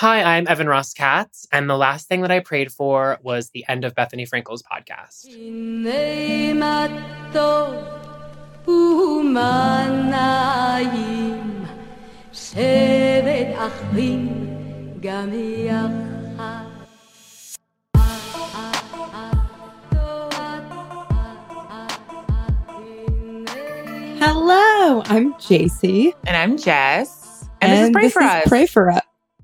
Hi, I'm Evan Ross Katz, and the last thing that I prayed for was the end of Bethenny Frankel's podcast. Hello, I'm JC. And I'm Jess. And, and this is Pray this for is Us. Pray for Us.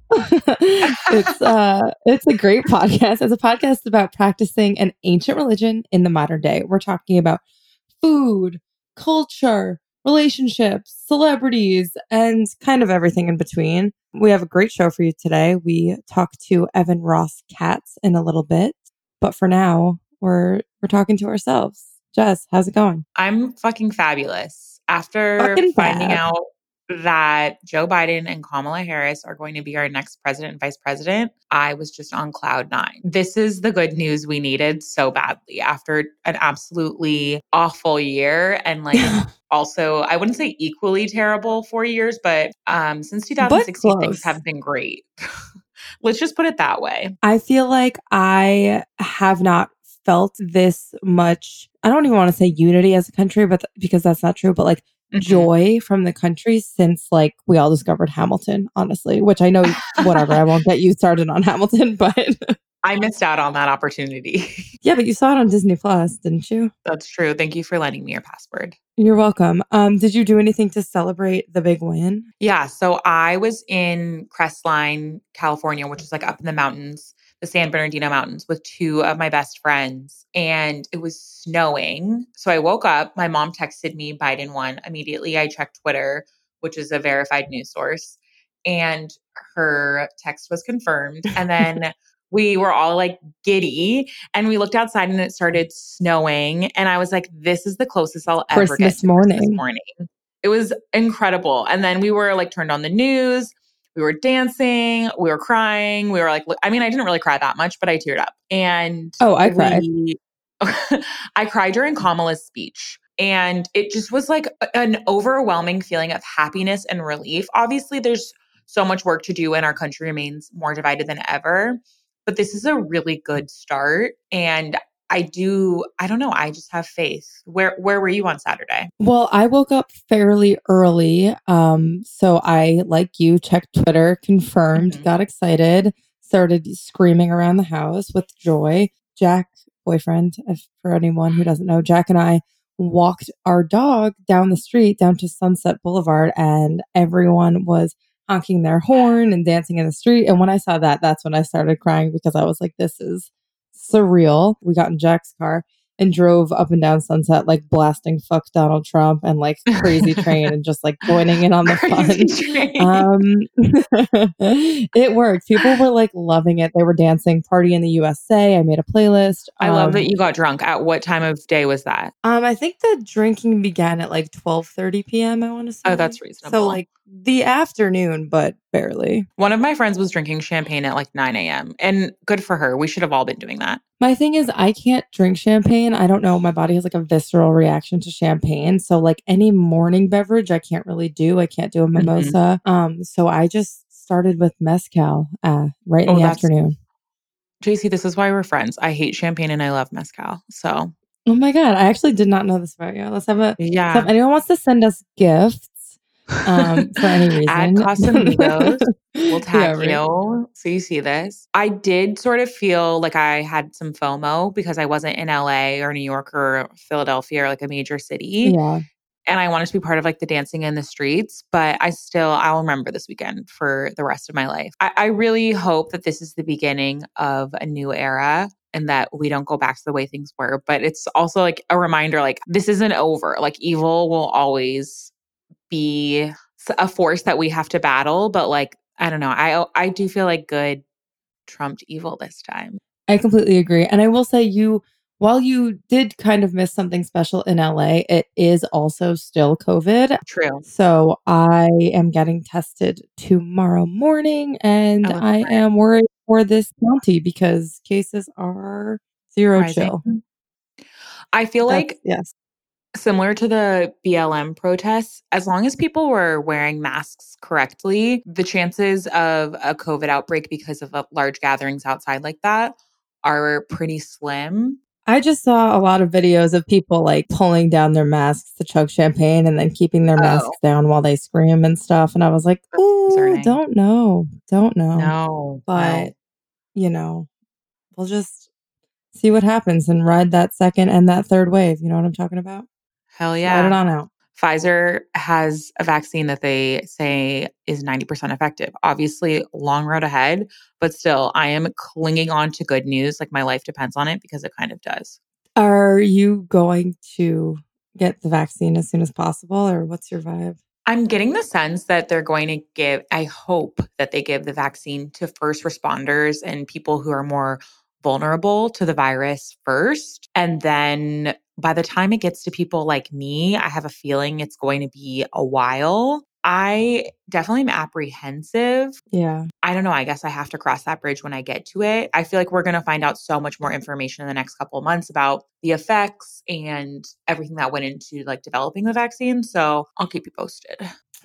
it's uh it's a great podcast. It's a podcast about practicing an ancient religion in the modern day. We're talking about food, culture, relationships, celebrities, and kind of everything in between. We have a great show for you today. We talk to Evan Ross Katz in a little bit, but for now, we're we're talking to ourselves. Jess, how's it going? I'm fucking fabulous. After Fucking finding fab. out that Joe Biden and Kamala Harris are going to be our next president and vice president, I was just on cloud nine. This is the good news we needed so badly after an absolutely awful year and like also I wouldn't say equally terrible four years, but um since 2016 things have been great. Let's just put it that way. I feel like I have not felt this much. I don't even want to say unity as a country, but because that's not true, but like Mhm. joy from the country since like we all discovered Hamilton, honestly, which I know whatever. I won't get you started on Hamilton, but I missed out on that opportunity. yeah, but you saw it on Disney Plus, didn't you? That's true. Thank you for lending me your password. You're welcome. Um, did you do anything to celebrate the big win? Yeah. So I was in Crestline, California, which is like up in the mountains, the San Bernardino Mountains, with two of my best friends. And it was snowing. So I woke up. My mom texted me Biden won. Immediately, I checked Twitter, which is a verified news source. And her text was confirmed. And then we were all like giddy and we looked outside and it started snowing. And I was like, this is the closest I'll ever get Christmas to morning. Christmas morning. It was incredible. And then we were like turned on the news. We were dancing. We were crying. We were like, I mean, I didn't really cry that much, but I teared up. And Oh, I cried. we- I cried during Kamala's speech. And it just was like an overwhelming feeling of happiness and relief. Obviously, there's so much work to do, and our country remains more divided than ever. But this is a really good start. And I do, I don't know, I just have faith. Where where were you on Saturday? Well, I woke up fairly early. Um, so I, like you, checked Twitter, confirmed, Mhm. got excited, started screaming around the house with joy. Jack, boyfriend, if for anyone who doesn't know, Jack and I walked our dog down the street down to Sunset Boulevard, and everyone was honking their horn and dancing in the street. And when I saw that, that's when I started crying because I was like, this is surreal. We got in Jack's car and drove up and down Sunset, like blasting fuck Donald Trump and like crazy train and just like joining in on the fun. Um, it worked. People were like loving it. They were dancing "Party in the USA." I made a playlist. I love Um, that you got drunk. At what time of day was that? Um, I think the drinking began at like twelve thirty p.m. I want to say. Oh, that's reasonable. so like the afternoon, but barely. One of my friends was drinking champagne at like 9 a.m. And good for her. We should have all been doing that. My thing is, I can't drink champagne. I don't know. My body has like a visceral reaction to champagne. So, like any morning beverage, I can't really do. I can't do a Mm-hmm. mimosa. Um, so I just started with mezcal uh, right in Oh, the afternoon. JC, this is why we're friends. I hate champagne and I love mezcal. So Oh my god, I actually did not know this about you. Let's have a. yeah. So if anyone wants to send us gifts um, for any reason, Add Casamigos. We'll Yeah, tag right. you so you see this. I did sort of feel like I had some FOMO because I wasn't in LA or New York or Philadelphia or like a major city. Yeah, and I wanted to be part of like the dancing in the streets, but I still I'll remember this weekend for the rest of my life. I, I really hope that this is the beginning of a new era and that we don't go back to the way things were. But it's also like a reminder like this isn't over. Like evil will always be a force that we have to battle, but like I don't know. I I do feel like good trumped evil this time. I completely agree. And I will say, you, while you did kind of miss something special in LA, it is also still COVID. True. So I am getting tested tomorrow morning, and Oh, I am worried for this county because cases are zero Rising. chill. I feel That's- like yes, Similar to the BLM protests, as long as people were wearing masks correctly, the chances of a COVID outbreak because of uh, large gatherings outside like that are pretty slim. I just saw a lot of videos of people like pulling down their masks to chug champagne and then keeping their Oh. masks down while they scream and stuff. And I was like, ooh, don't know. Don't know. No, But, you know, we'll just see what happens and ride that second and that third wave. You know what I'm talking about? Hell Ride it yeah. on out. Pfizer has a vaccine that they say is 90% effective. Obviously, long road ahead, but still, I am clinging on to good news. Like my life depends on it because it kind of does. Are you going to get the vaccine as soon as possible or what's your vibe? I'm getting the sense that they're going to give, I hope that they give the vaccine to first responders and people who are more vulnerable to the virus first. And then by the time it gets to people like me, I have a feeling it's going to be a while. I definitely am apprehensive. Yeah. I don't know. I guess I have to cross that bridge when I get to it. I feel like we're going to find out so much more information in the next couple of months about the effects and everything that went into like developing the vaccine. So I'll keep you posted.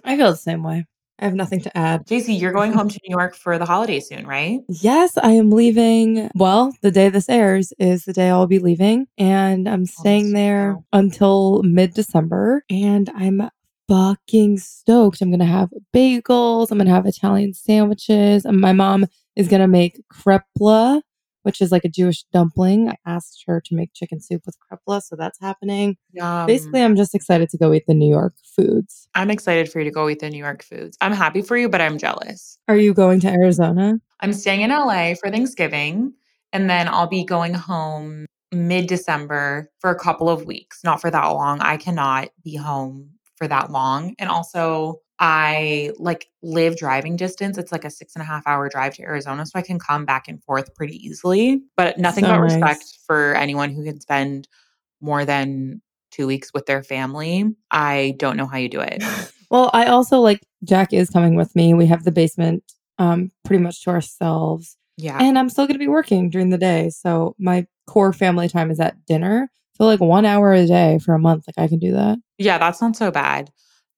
I feel the same way. I have nothing to add. JC, you're going home to New York for the holidays soon, right? Yes, I am leaving. Well, the day this airs is the day I'll be leaving, and I'm oh, staying there until mid December. And I'm fucking stoked. I'm gonna have bagels. I'm gonna have Italian sandwiches, and my mom is gonna make krepla, which is like a Jewish dumpling. I asked her to make chicken soup with krepla, so that's happening. Um, Basically, I'm just excited to go eat the New York foods. I'm excited for you to go eat the New York foods. I'm happy for you, but I'm jealous. Are you going to Arizona? I'm staying in LA for Thanksgiving, and then I'll be going home mid December for a couple of weeks, not for that long. I cannot be home for that long. And also, I like live driving distance. It's like a six and a half hour drive to Arizona, so I can come back and forth pretty easily. But nothing So but nice. respect for anyone who can spend more than two weeks with their family. I don't know how you do it. Well, I also like Jack is coming with me. We have the basement um pretty much to ourselves. Yeah. And I'm still going to be working during the day. So my core family time is at dinner. So like 1 hour a day for a month like I can do that. Yeah, that's not so bad.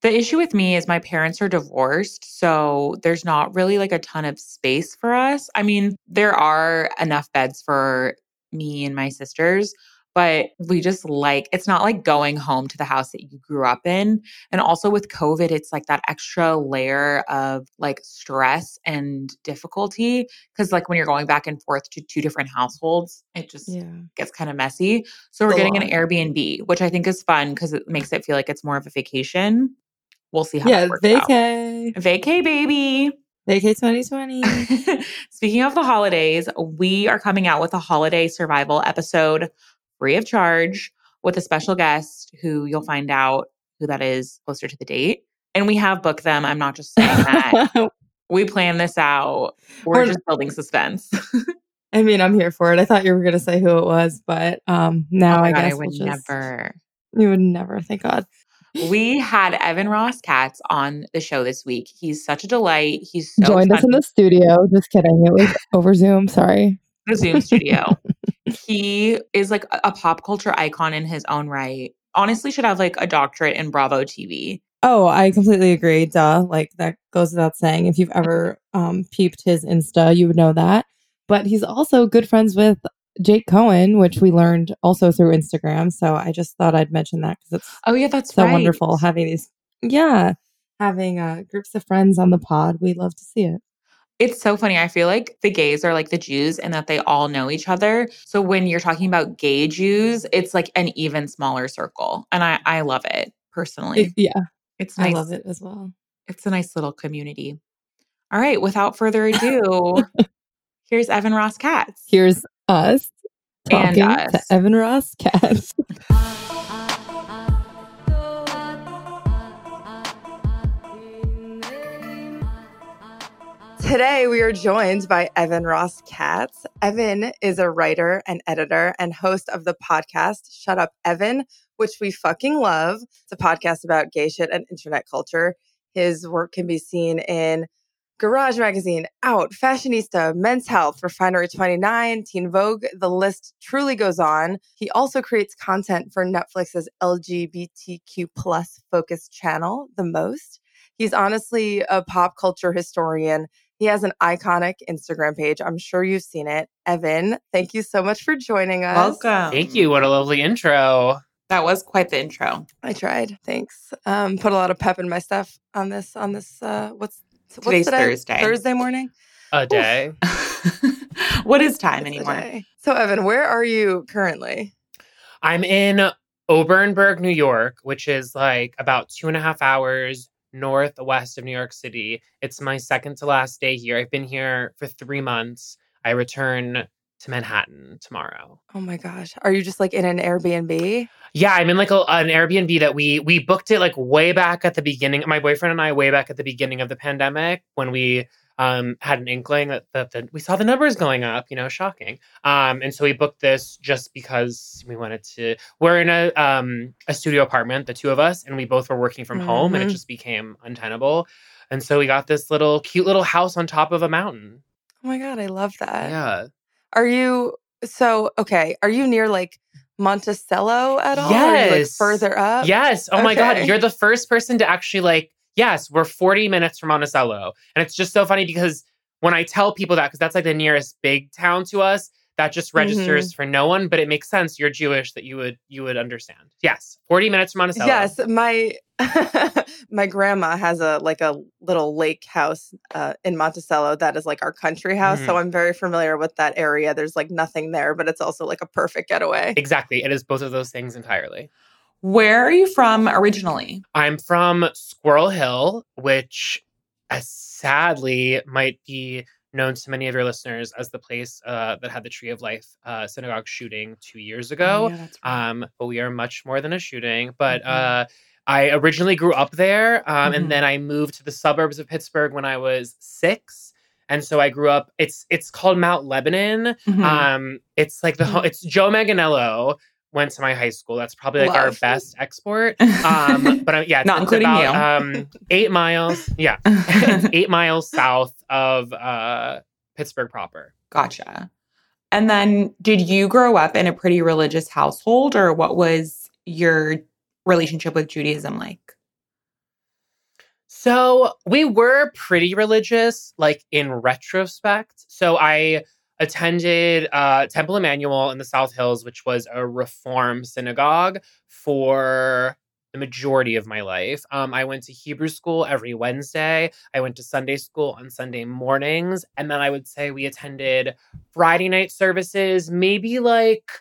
The issue with me is my parents are divorced, so there's not really like a ton of space for us. I mean, there are enough beds for me and my sisters, but we just like it's not like going home to the house that you grew up in. And also with COVID, it's like that extra layer of like stress and difficulty because like when you're going back and forth to two different households, it just Yeah. gets kind of messy. So we're getting an. Airbnb, which I think is fun because it makes it feel like it's more of a vacation. We'll see how Yeah, that works out. vacay. Vacay, baby. Vacay 2020. Speaking of the holidays, we are coming out with a holiday survival episode free of charge with a special guest who you'll find out who that is closer to the date. And we have booked them. I'm not just saying that. we plan this out. We're We're- just building suspense. I mean, I'm here for it. I thought you were going to say who it was, but um now oh I God, guess I would we'll just, never. You would never, thank God. We had Evan Ross Katz on the show this week. He's such a delight. He's so Joined us in the studio. Just kidding. It was over Zoom. Sorry. the Zoom studio. he is like a, a pop culture icon in his own right. Honestly, should have like a doctorate in Bravo TV. Oh, I completely agree. Duh. Like that goes without saying. If you've ever um, peeped his Insta, you would know that. But he's also good friends with Jake Cohen, which we learned also through Instagram. So I just thought I'd mention that because it's Oh yeah, that's so right. wonderful having these. Yeah, having uh, groups of friends on the pod. We love to see it. It's so funny. I feel like the gays are like the Jews and that they all know each other. So when you're talking about gay Jews, it's like an even smaller circle. And I, I love it personally. It- yeah, it's I love it as well. It's a nice little community. All right. Without further ado, here's Evan Ross Katz. Here's us And talking us. to Evan Ross Katz. Today, we are joined by Evan Ross Katz. Evan is a writer and editor and host of the podcast Shut Up Evan, which we fucking love. It's a podcast about gay shit and internet culture. His work can be seen in Garage Magazine, Out, Fashionista, Men's Health, Refinery 29, Teen Vogue. The list truly goes on. He also creates content for Netflix's LGBTQ plus focused channel, The Most. He's honestly a pop culture historian. He has an iconic Instagram page. I'm sure you've seen it. Evan, thank you so much for joining us. Welcome. Thank you. What a lovely intro. That was quite the intro. I tried. Thanks. Um, put a lot of pep in my stuff on this. On this. Uh, what's what's Today's today? Thursday. Thursday morning. A day. what is time It's anymore? So, Evan, where are you currently? I'm in Obernburg, New York, which is like about two and a half hours northwest of New York City. It's my second to last day here. I've been here for three months. I return to Manhattan tomorrow. Oh my gosh, are you just like in an Airbnb? Yeah, I'm in like a, an Airbnb that we we booked it like way back at the beginning. My boyfriend and I way back at the beginning of the pandemic when we um had an inkling that, that, that we saw the numbers going up. You know, shocking. Um, and so we booked this just because we wanted to. We're in a um a studio apartment, the two of us, and we both were working from home, and it Mhm. just became untenable. And so we got this little cute little house on top of a mountain. Oh my god, I love that. Yeah. Are you so okay? Are you near like Monticello at all? Are you, like, Yes. further up. Yes. Oh my God. You're the first person to actually like, yes, we're 40 minutes from Monticello. And it's just so funny because when I tell people that, because that's like the nearest big town to us, that just registers Mm-hmm. for no one, but it makes sense. You're Jewish that you would you would understand. Yes. 40 minutes from Monticello. Yes, my my grandma has a like a little lake house uh, in Monticello that is like our country house. So Mhm. I'm very familiar with that area. There's like nothing there, but it's also like a perfect getaway. Exactly. It is both of those things entirely. Where are you from originally? I'm from Squirrel Hill, which uh, sadly might be known to many of your listeners as the place uh, that had the Tree of Life uh, synagogue shooting two years ago. Oh, yeah, right. Um, but we are much more than a shooting. But Mhm. uh, I originally grew up there, um, Mhm. and then I moved to the suburbs of Pittsburgh when I was six. And so I grew up. It's it's called Mount Lebanon. Mhm. Um, it's like the ho- it's Joe Manganiello went to my high school. That's probably like our best export. Um, but uh, yeah, it's, Not including about, you. Um, eight miles. Yeah, eight miles south of uh, Pittsburgh proper. Gotcha. And then did you grow up in a pretty religious household or what was your relationship with Judaism like? So we were pretty religious, like in retrospect. So I attended uh, Temple Emanuel in the South Hills, which was a Reform synagogue for the majority of my life. Um, I went to Hebrew school every Wednesday. I went to Sunday school on Sunday mornings, and then I would say we attended Friday night services, maybe like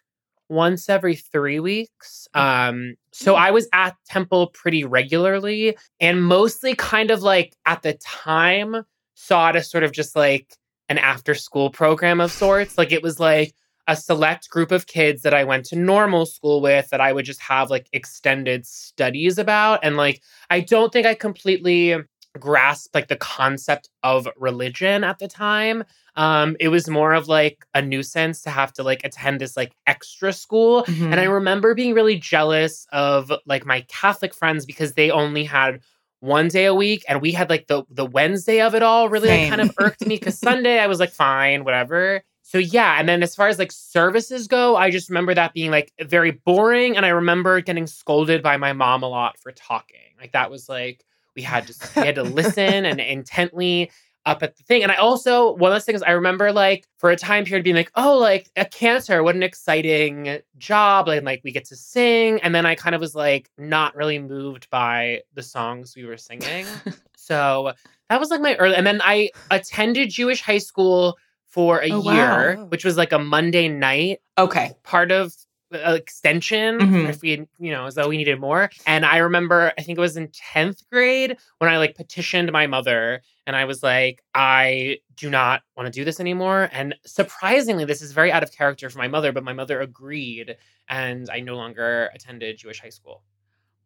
once every three weeks. Um, so I was at Temple pretty regularly and mostly kind of like at the time saw it as sort of just like an after school program of sorts. Like it was like a select group of kids that I went to normal school with that I would just have like extended studies about. And like, I don't think I completely grasped like the concept of religion at the time. Um, it was more of like a nuisance to have to like attend this like extra school. And I remember being really jealous of like my Catholic friends because they only had one day a week and we had like the the Wednesday of it all really like, kind of irked me because Sunday I was like fine, whatever. So yeah, and then as far as like services go, I just remember that being like very boring and I remember getting scolded by my mom a lot for talking. Like that was like we had to we had to listen and intently up at the thing. And I also, one of those things I remember like for a time period being like, oh, like a cantor, what an exciting job. Like, like we get to sing. And then I kind of was like not really moved by the songs we were singing. so that was like my early, and then I attended Jewish high school for a Oh, wow. year, which was like a Monday night okay. part of extension Mhm. if we you know as though we needed more and i remember i think it was in 10th grade when i like petitioned my mother and i was like i do not want to do this anymore and surprisingly this is very out of character for my mother but my mother agreed and i no longer attended jewish high school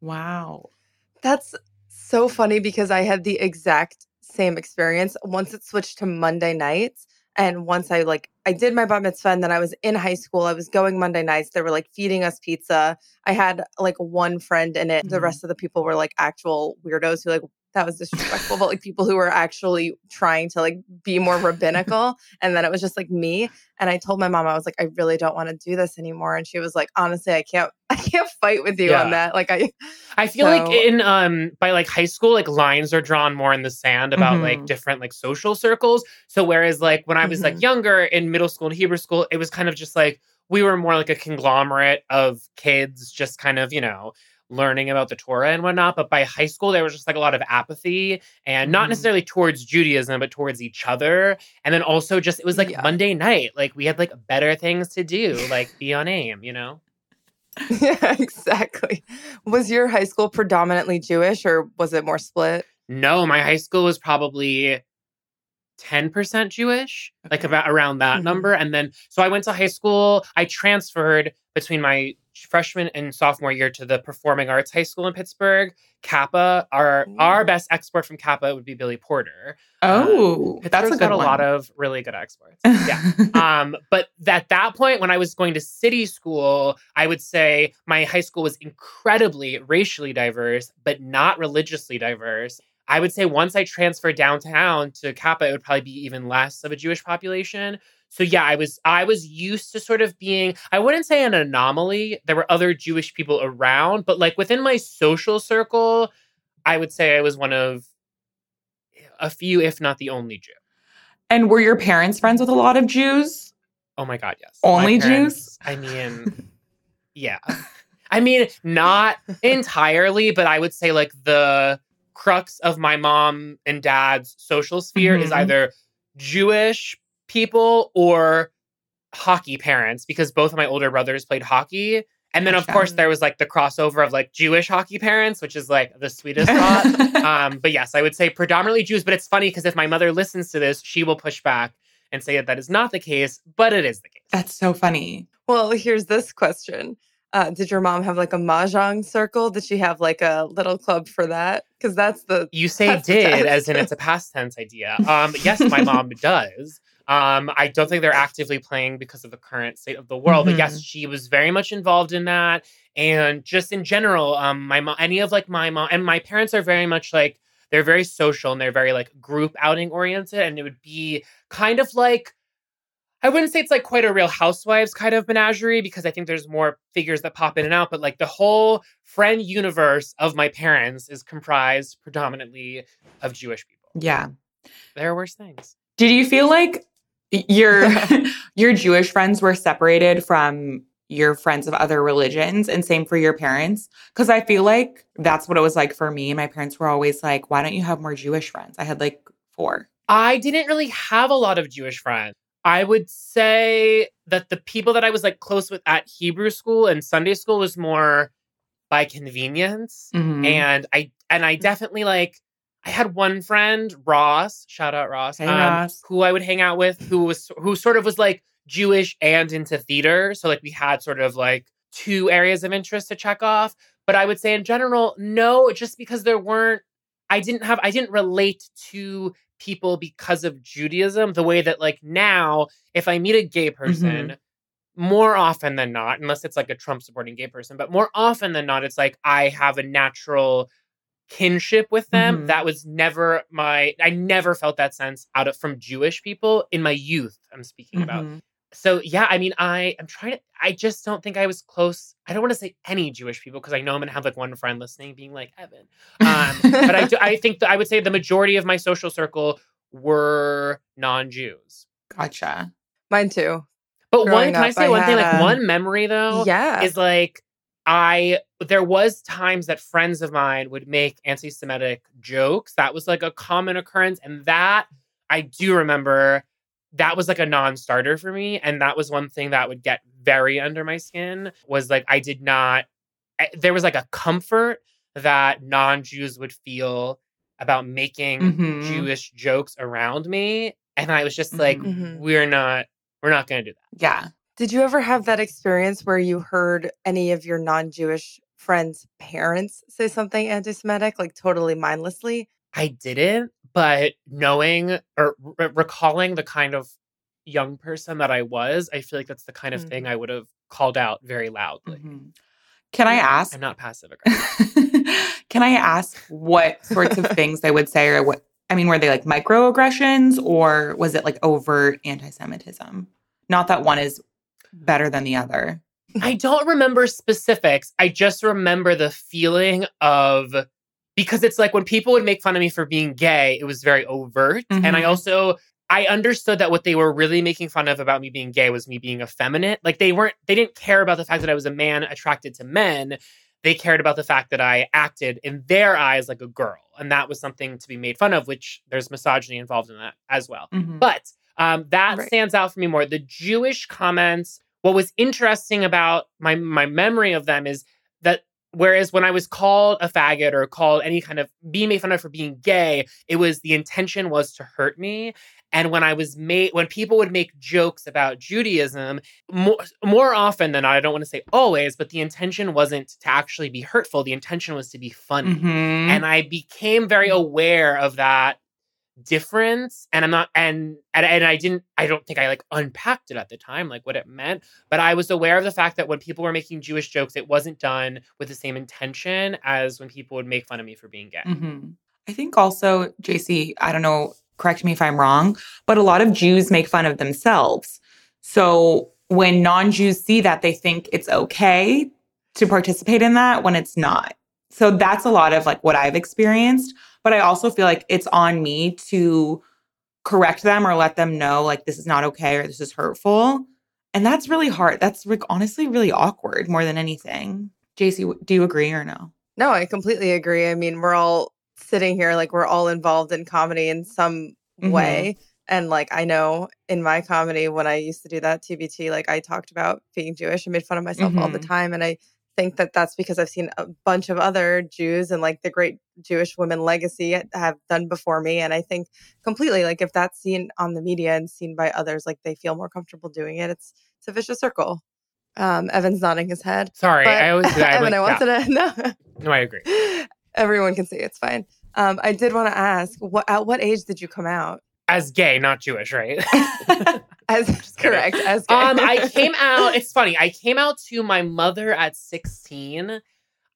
Wow. That's so funny because I had the exact same experience. Once it switched to Monday nights, and once I like I did my bat mitzvah, and then I was in high school. I was going Monday nights. They were like feeding us pizza. I had like one friend in it. The Mhm. rest of the people were like actual weirdos who like that was disrespectful, but like people who were actually trying to like be more rabbinical. and then it was just like me. And I told my mom, I was like, I really don't want to do this anymore. And she was like, honestly, I can't, I can't fight with you Yeah. on that. Like I, I feel So- like in um by like high school, like lines are drawn more in the sand about like Mhm. different like social circles. So whereas like when I was like Mhm. younger in middle school and Hebrew school, it was kind of just like we were more like a conglomerate of kids, just kind of you know learning about the Torah and whatnot. But by high school, there was just like a lot of apathy and not Mhm. necessarily towards Judaism, but towards each other. And then also just it was like Yeah. Monday night, like we had like better things to do, like be on AIM, you know. yeah, exactly. Was your high school predominantly Jewish or was it more split? No, my high school was probably 10% Jewish, like about around that Mhm. number. And then, so I went to high school. I transferred between my freshman and sophomore year to the performing arts high school in Pittsburgh. CAPA, our Ooh. our best export from CAPA would be Billy Porter. Oh, that's a got a one. lot of really good exports. Yeah. um, but at that point, when I was going to city school, I would say my high school was incredibly racially diverse, but not religiously diverse. I would say once I transferred downtown to Kappa, it would probably be even less of a Jewish population. So yeah, I was I was used to sort of being I wouldn't say an anomaly. There were other Jewish people around, but like within my social circle, I would say I was one of a few, if not the only Jew. and were your parents friends with a lot of Jews? Oh my god, yes. Only parents- Jews? I mean, yeah. I mean, not entirely, but I would say like the crux of my mom and dad's social sphere is Mhm. either Jewish people or hockey parents because both of my older brothers played hockey. And then of Gotcha. course there was like the crossover of like Jewish hockey parents, which is like the sweetest thought. um, but yes, I would say predominantly Jews. But it's funny because if my mother listens to this, she will push back and say that that is not the case, but it is the case. That's so funny. Well, here's this question. Uh, did your mom have like a mahjong circle? Did she have like a little club for that? Because that's the You say did, as in it's a past tense idea. Um, yes, my mom does. Um, I don't think they're actively playing because of the current state of the world, but yes, she was very much involved in that. And just in general, um, my mom, any of like my mom and my parents are very much like they're very social and they're very like group outing oriented, and it would be kind of like I wouldn't say it's like quite a real housewives kind of menagerie because I think there's more figures that pop in and out, but like the whole friend universe of my parents is comprised predominantly of Jewish people. Yeah. There are worse things. Did you feel like your your Jewish friends were separated from your friends of other religions and same for your parents? Cuz I feel like that's what it was like for me. My parents were always like, "Why don't you have more Jewish friends?" I had like 4. I didn't really have a lot of Jewish friends. I would say that the people that I was like close with at Hebrew school and Sunday school was more by convenience. Mhm. And I and I definitely like I had one friend, Ross, shout out Ross, um, Hey, Ross. who I would hang out with, who was who sort of was like Jewish and into theater. So like we had sort of like two areas of interest to check off. But I would say in general, no, just because there weren't I didn't have I didn't relate to people because of Judaism the way that like now if I meet a gay person more often than not unless it's like a Trump supporting gay person but more often than not it's like I have a natural kinship with them Mhm. that was never my I never felt that sense out of from Jewish people in my youth I'm speaking about Mhm. So yeah, I mean, I am trying to. I just don't think I was close. I don't want to say any Jewish people because I know I'm gonna have like one friend listening being like Evan. Um, but I, do, I think that I would say the majority of my social circle were non-Jews. Gotcha. mine too. But one, Growing can I say I one thing? had Like a- one memory though yeah. is like I there was times that friends of mine would make anti-Semitic jokes. That was like a common occurrence, and that I do remember. That was like a non-starter for me, and that was one thing that would get very under my skin. Was like I did not. I, there was like a comfort that non-Jews would feel about making Mhm. Jewish jokes around me, and I was just like, Mhm. we're not, we're not going to do that. Yeah. Did you ever have that experience where you heard any of your non-Jewish friends' parents say something anti-Semitic, like totally mindlessly? I didn't, but knowing or r- recalling the kind of young person that I was, I feel like that's the kind of Mhm. thing I would have called out very loudly. Mhm. Can I ask? I'm not passive aggressive. Can I ask what sorts of things they would say or what I mean, were they like microaggressions or was it like overt anti-Semitism? Not that one is better than the other. I don't remember specifics. I just remember the feeling of because it's like when people would make fun of me for being gay, it was very overt. And I Mhm. also I understood that what they were really making fun of about me being gay was me being effeminate. Like they weren't they didn't care about the fact that I was a man attracted to men. They cared about the fact that I acted in their eyes like a girl. And that was something to be made fun of, which there's misogyny involved in that as well. Mhm. But um, that Right. stands out for me more. The Jewish comments. What was interesting about my my memory of them is that whereas when I was called a faggot or called any kind of being made fun of for being gay, it was the intention was to hurt me. And when I was made, when people would make jokes about Judaism, more, more often than not, I don't want to say always, but the intention wasn't to actually be hurtful. The intention was to be funny Mhm. and I became very aware of that difference and i'm not and, and and i didn't i don't think i like unpacked it at the time like what it meant but i was aware of the fact that when people were making jewish jokes it wasn't done with the same intention as when people would make fun of me for being gay Mhm. I think also, JC, I don't know, correct me if I'm wrong, but a lot of Jews make fun of themselves. So when non Jews see that, they think it's okay to participate in that when it's not. So that's a lot of like what I've experienced. But I also feel like it's on me to correct them or let them know like this is not okay or this is hurtful. And that's really hard. That's like, honestly really awkward more than anything. JC, do you agree or no? No, I completely agree. I mean, we're all sitting here like we're all involved in comedy in some Mhm. way. And like I know in my comedy when I used to do that TBT, like I talked about being Jewish and made fun of myself all the Mhm. time. And I think that that's because I've seen a bunch of other Jews and like the great Jewish women legacy have done before me. And I think completely like if that's seen on the media and seen by others, like they feel more comfortable doing it. It's it's a vicious circle. Um, Evan's nodding his head. sorry But i always. I'm Evan, I like, wanted yeah. to no. no i agree Everyone can see it's fine. Um, I did want to ask, what at what age did you come out? As gay not jewish right? As correct, as gay. um i came out it's funny i came out to my mother at 16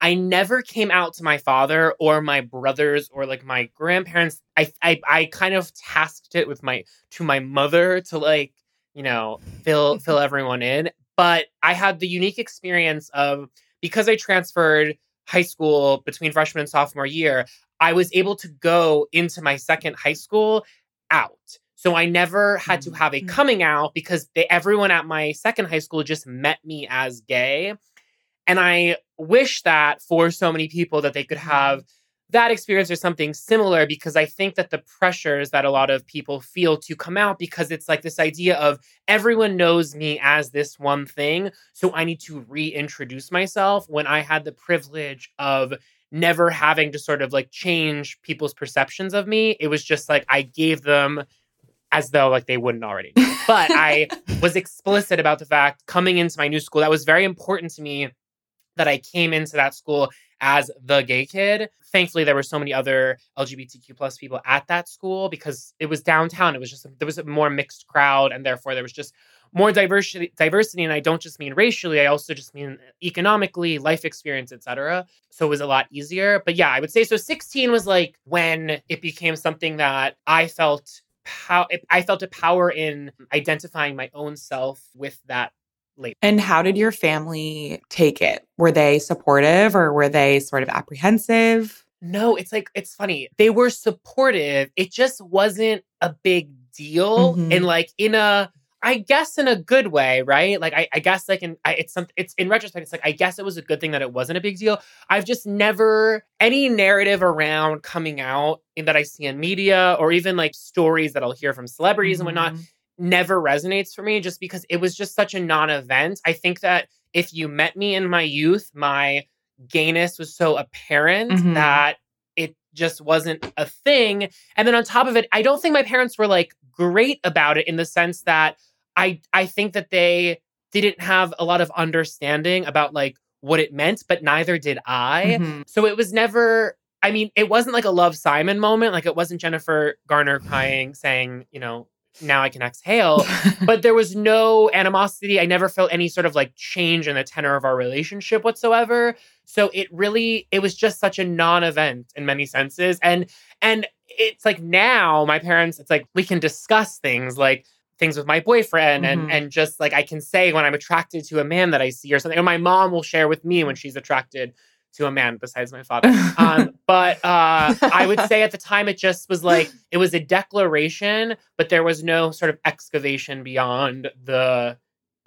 i never came out to my father or my brothers or like my grandparents. I i, I kind of tasked it with my to my mother to like you know fill fill everyone in. But i had the unique experience of because i transferred high school between freshman and sophomore year i was able to go into my second high school out so i never had to have a Mm. coming out because they, everyone at my second high school just met me as gay and i wish that for so many people that they could have that experience or something similar because I think that the pressures that a lot of people feel to come out because it's like this idea of everyone knows me as this one thing. So I need to reintroduce myself when I had the privilege of never having to sort of like change people's perceptions of me. It was just like I gave them as though like they wouldn't already know. But I was explicit about the fact coming into my new school that was very important to me that I came into that school as the gay kid. Thankfully, there were so many other LGBTQ plus people at that school because it was downtown. It was just there was a more mixed crowd, and therefore there was just more diversity. Diversity, and I don't just mean racially; I also just mean economically, life experience, etc. So it was a lot easier. But yeah, I would say so. Sixteen was like when it became something that I felt. How I felt a power in identifying my own self with that And how did your family take it? Were they supportive or were they sort of apprehensive? No, it's like it's funny. They were supportive. It just wasn't a big deal, Mhm. and like in a, I guess in a good way, right? Like I, I guess like in, I, it's something. It's in retrospect, it's like I guess it was a good thing that it wasn't a big deal. I've just never any narrative around coming out in that I see in media or even like stories that I'll hear from celebrities and whatnot Mhm. never resonates for me just because it was just such a non-event. I think that if you met me in my youth, my gayness was so apparent Mhm. that it just wasn't a thing. And then on top of it, I don't think my parents were like great about it in the sense that I I think that they didn't have a lot of understanding about like what it meant, but neither did I. Mhm. So it was never, I mean, it wasn't like a Love Simon moment. Like it wasn't Jennifer Garner crying saying, you know, now I can exhale. but there was no animosity. I never felt any sort of like change in the tenor of our relationship whatsoever. So it really it was just such a non-event in many senses. And and it's like now my parents it's like we can discuss things like things with my boyfriend and Mhm. and just like I can say when I'm attracted to a man that I see or something. Or my mom will share with me when she's attracted to a man besides my father. Um, but uh, I would say at the time it just was like it was a declaration, but there was no sort of excavation beyond the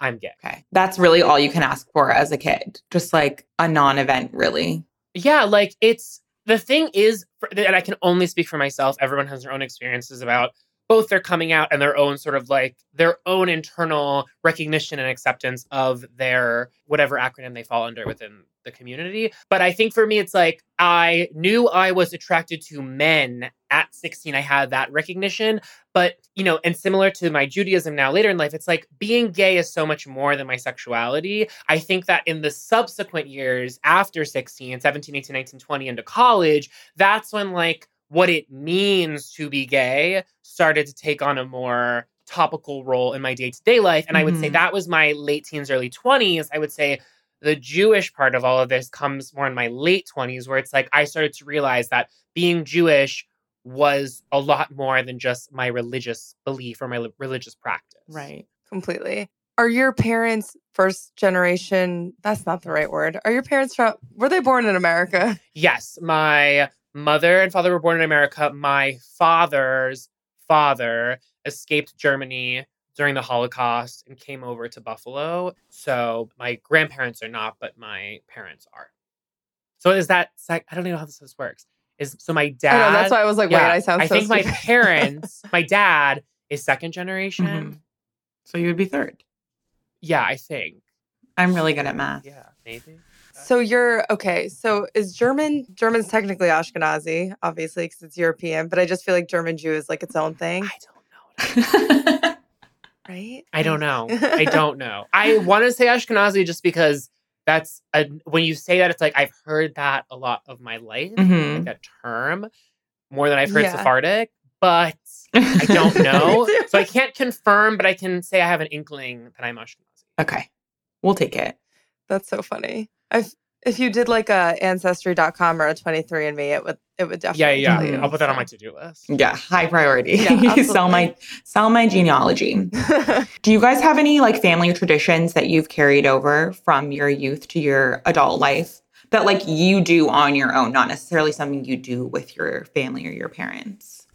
I'm gay. okay. That's really all you can ask for as a kid. Just like a non event, really. Yeah, like it's the thing is, and I can only speak for myself. Everyone has their own experiences about both their coming out and their own sort of like their own internal recognition and acceptance of their whatever acronym they fall under within the community. But I think for me, it's like I knew I was attracted to men at 16. I had that recognition. But, you know, and similar to my Judaism now later in life, it's like being gay is so much more than my sexuality. I think that in the subsequent years after 16, 17, 18, 19, 20 into college, that's when like what it means to be gay started to take on a more topical role in my day-to-day life and i would say Mhm. that was my late teens early 20s i would say the jewish part of all of this comes more in my late 20s where it's like i started to realize that being jewish was a lot more than just my religious belief or my li- religious practice Right. completely. Are your parents first generation? That's not the right word. Are your parents from? Were they born in America? Yes, my mother and father were born in America. My father's father escaped Germany during the Holocaust and came over to Buffalo. So my grandparents are not, but my parents are. So is that sec- I don't even know how this, this works. Is so my dad know. That's why I was like, wait, yeah, I sound. I so think my parents, my dad is second generation. Mhm. So you would be third. Yeah, I think. I'm really good at math. Yeah, maybe. So you're okay. So is German? German's technically Ashkenazi, obviously, because it's European. But I just feel like German Jew is like its own thing, I don't know. right? I don't know. I don't know. I want to say Ashkenazi just because that's a, when you say that, it's like I've heard that a lot of my life, Mhm. like that term, more than I've heard Yeah. Sephardic, but I don't know. so I can't confirm, but I can say I have an inkling that I'm Ashkenazi. okay. We'll take it. That's so funny. If if you did like a ancestry.com or a 23andMe, it would it would definitely yeah. tell you. I'll put that on my to do list. Yeah, high priority. Yeah, sell my sell my genealogy. Do you guys have any like family traditions that you've carried over from your youth to your adult life that like you do on your own, not necessarily something you do with your family or your parents?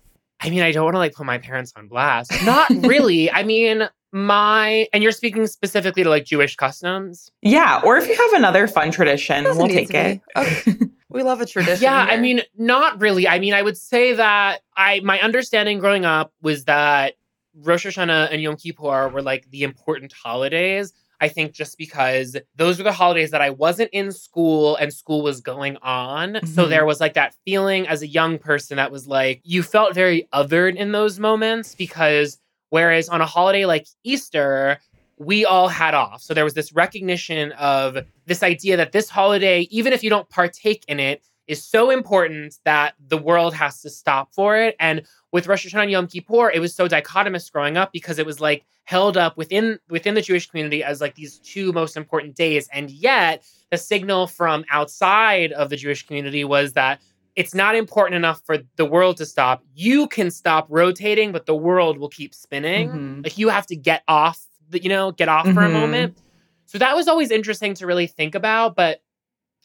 I mean, I don't want to like put my parents on blast. Not really. I mean, my and you're speaking specifically to like Jewish customs. Yeah, or if you have another fun tradition, we'll take it. Okay. we love a tradition. Yeah, I mean, not really. I mean, I would say that I my understanding growing up was that Rosh Hashanah and Yom Kippur were like the important holidays. I think just because those were the holidays that I wasn't in school and school was going on. So Mhm. there was like that feeling as a young person that was like you felt very othered in those moments because whereas on a holiday like Easter, we all had off. So there was this recognition of this idea that this holiday, even if you don't partake in it, is so important that the world has to stop for it. And with Rosh Hashanah and Yom Kippur, it was so dichotomous growing up because it was like held up within within the Jewish community as like these two most important days. And yet the signal from outside of the Jewish community was that it's not important enough for the world to stop. You can stop rotating, but the world will keep spinning. Mhm. Like you have to get off, the, you know, get off for a Mhm. moment. So that was always interesting to really think about. But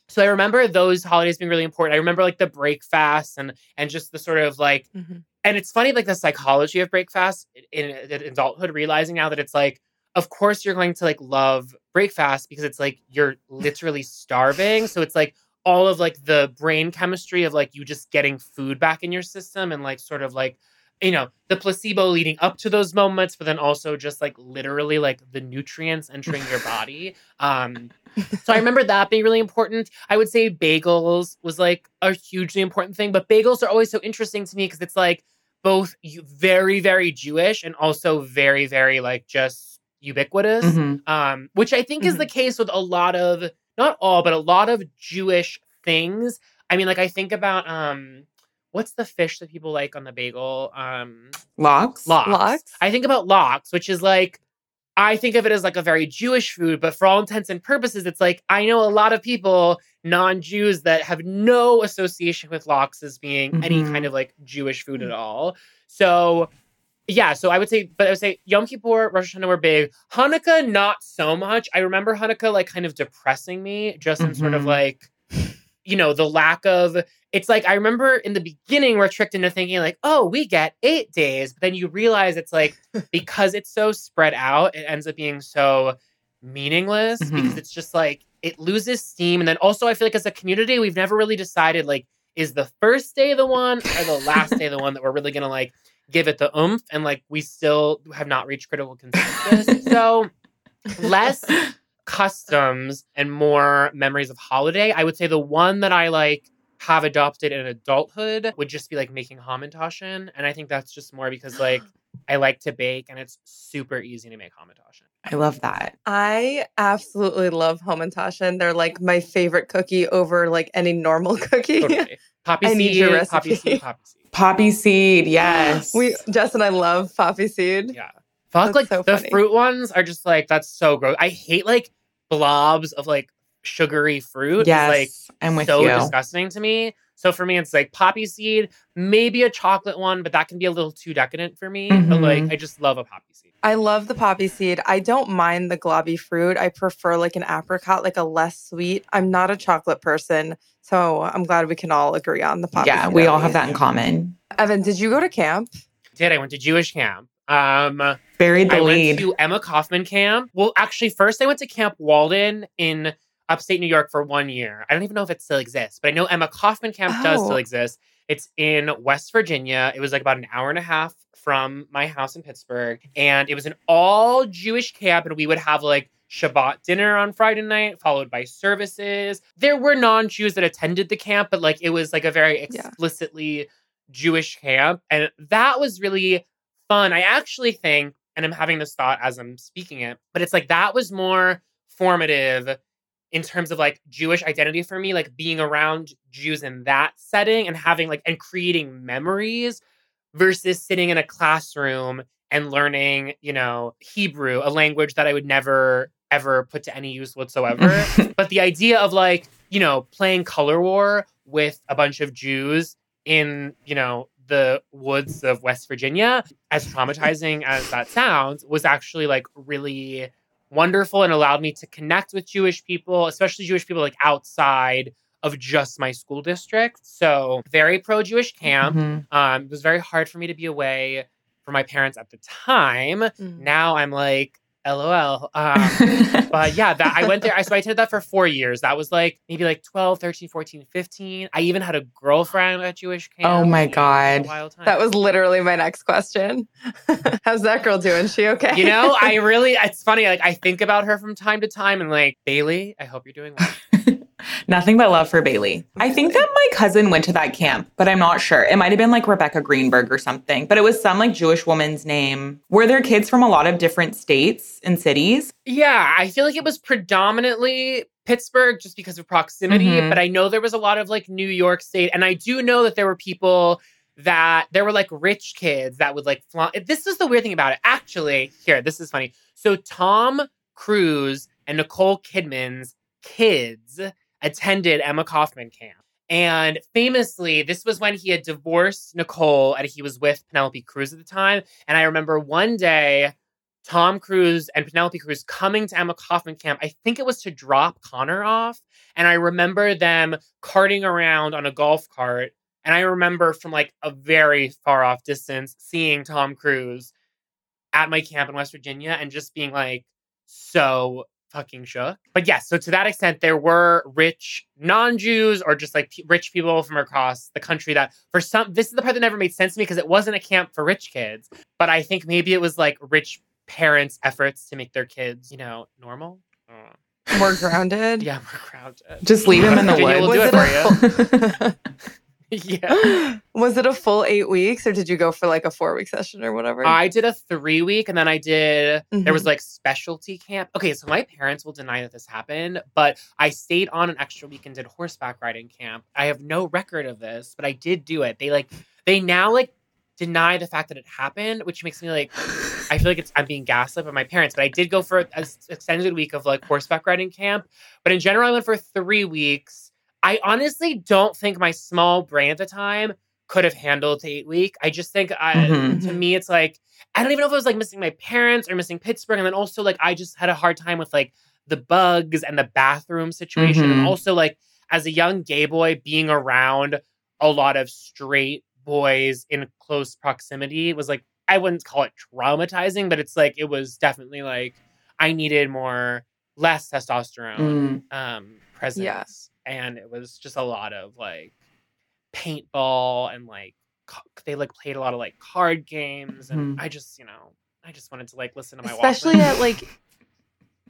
so I remember those holidays being really important. I remember like the break fast and and just the sort of like, Mhm. and it's funny like the psychology of break fast in, in adulthood, realizing now that it's like, of course you're going to like love break fast because it's like you're literally starving. So it's like all of like the brain chemistry of like you just getting food back in your system and like sort of like you know the placebo leading up to those moments but then also just like literally like the nutrients entering your body. Um so i remember that being really important. I would say bagels was like a hugely important thing but bagels are always so interesting to me because it's like both very very jewish and also very very like just ubiquitous. Mhm. um, which I think is the case with a lot of not all, but a lot of Jewish things. I mean, like I think about um, what's the fish that people like on the bagel? Um, Lox. lox. Lox? I think about lox, which is like I think of it as like a very Jewish food, but for all intents and purposes, it's like I know a lot of people, non-Jews, that have no association with lox as being any Mhm. kind of like Jewish food at all. So yeah, so I would say, but I would say Yom Kippur, Rosh Hashanah were big. Hanukkah, not so much. I remember Hanukkah like kind of depressing me, just in sort of Mhm. like, you know, the lack of. It's like I remember in the beginning we're tricked into thinking like, oh, we get eight days, but then you realize it's like because it's so spread out, it ends up being so meaningless because Mhm. it's just like it loses steam. And then also, I feel like as a community, we've never really decided like, is the first day the one or the last day the one that we're really gonna like give it the oomph? And like, we still have not reached critical consensus. so less customs and more memories of holiday. I would say the one that I like have adopted in adulthood would just be like making hamantaschen. And I think that's just more because like I like to bake and it's super easy to make hamantaschen. I love that. I absolutely love Hamantaschen. They're like my favorite cookie over like any normal cookie. Totally. Poppy I seed, need your poppy recipe. seed, poppy seed. Poppy seed. Yes. we Jess and I love poppy seed. Yeah. Fuck, That's like so the funny. fruit ones are just like that's so gross. I hate like blobs of like sugary fruit. It's, yes. like I'm with so you. disgusting to me. So for me, it's like poppy seed, maybe a chocolate one, but that can be a little too decadent for me. But like. I just love a poppy seed. I love the poppy seed. I don't mind the globby fruit. I prefer like an apricot, like a less sweet. I'm not a chocolate person, so I'm glad we can all agree on the poppy. yeah, seed we all have that in common. Evan, did you go to camp? Did I went to Jewish camp? Um, Buried the I lead. went to Emma Kaufmann camp. Well, actually, first I went to Camp Walden in upstate New York for one year. I don't even know if it still exists, but I know Emma Kaufmann camp does Oh. still exist. It's in West Virginia. It was like about an hour and a half from my house in Pittsburgh, and it was an all Jewish camp, and we would have like Shabbat dinner on Friday night, followed by services. There were non-Jews that attended the camp, but like it was like a very Yeah. explicitly Jewish camp, and that was really fun. I actually think, and I'm having this thought as I'm speaking it, but it's like that was more formative in terms of like Jewish identity for me, like being around Jews in that setting and having like and creating memories versus sitting in a classroom and learning, you know, Hebrew, a language that I would never ever put to any use whatsoever. but the idea of like, you know, playing color war with a bunch of Jews in, you know, the woods of West Virginia, as traumatizing as that sounds, was actually like really wonderful and allowed me to connect with Jewish people, especially Jewish people like outside of just my school district. So, very pro Jewish camp. Mhm. Um, it was very hard for me to be away from my parents at the time. Mm. Now I'm like, LOL. Um, but yeah, that I went there. I so I did that for four years. That was like maybe like 12, 13, 14, 15. I even had a girlfriend at Jewish camp. Oh my God. That was literally my next question. How's that girl doing? She okay? you know, I really it's funny, like I think about her from time to time and like, Bailey, I hope you're doing well. Nothing but love for Bailey. I think that my cousin went to that camp, but I'm not sure. It might have been like Rebecca Greenberg or something, but it was some like Jewish woman's name. Were there kids from a lot of different states and cities? Yeah, I feel like it was predominantly Pittsburgh just because of proximity, Mhm. but I know there was a lot of like New York State, and I do know that there were people that there were like rich kids that would like flaunt. This is the weird thing about it. Actually, here, this is funny. So Tom Cruise and Nicole Kidman's kids attended Emma Kaufmann camp. And famously, this was when he had divorced Nicole and he was with Penelope Cruz at the time. And I remember one day Tom Cruise and Penelope Cruz coming to Emma Kaufmann camp. I think it was to drop Connor off. And I remember them carting around on a golf cart. And I remember from like a very far off distance seeing Tom Cruise at my camp in West Virginia and just being like so fucking shook. But yes, so to that extent, there were rich non Jews or just like p- rich people from across the country that for some, this is the part that never made sense to me because it wasn't a camp for rich kids. But I think maybe it was like rich parents' efforts to make their kids, you know, normal. More grounded. yeah, more grounded. Just leave him in the woods. will do it for you. it a full- yeah. Was it a full eight weeks or did you go for like a four week session or whatever? I did a three week and then I did, there was Mhm. like specialty camp. Okay, so my parents will deny that this happened, but I stayed on an extra week and did horseback riding camp. I have no record of this, but I did do it. They like, they now like deny the fact that it happened, which makes me like, I feel like it's I'm being gaslit by my parents, but I did go for an extended week of like horseback riding camp. But in general, I went for three weeks. I honestly don't think my small brain at the time could have handled the eight week. I just think I, Mhm. to me, it's like I don't even know if it was like missing my parents or missing Pittsburgh, and then also like I just had a hard time with like the bugs and the bathroom situation, Mhm. and also like as a young gay boy being around a lot of straight boys in close proximity was like I wouldn't call it traumatizing, but it's like it was definitely like I needed more less testosterone Mm. um presence and it was just a lot of like paintball and like ca- they like played a lot of like card games and Mhm. I just you know I just wanted to like listen to my Especially Walkman. at like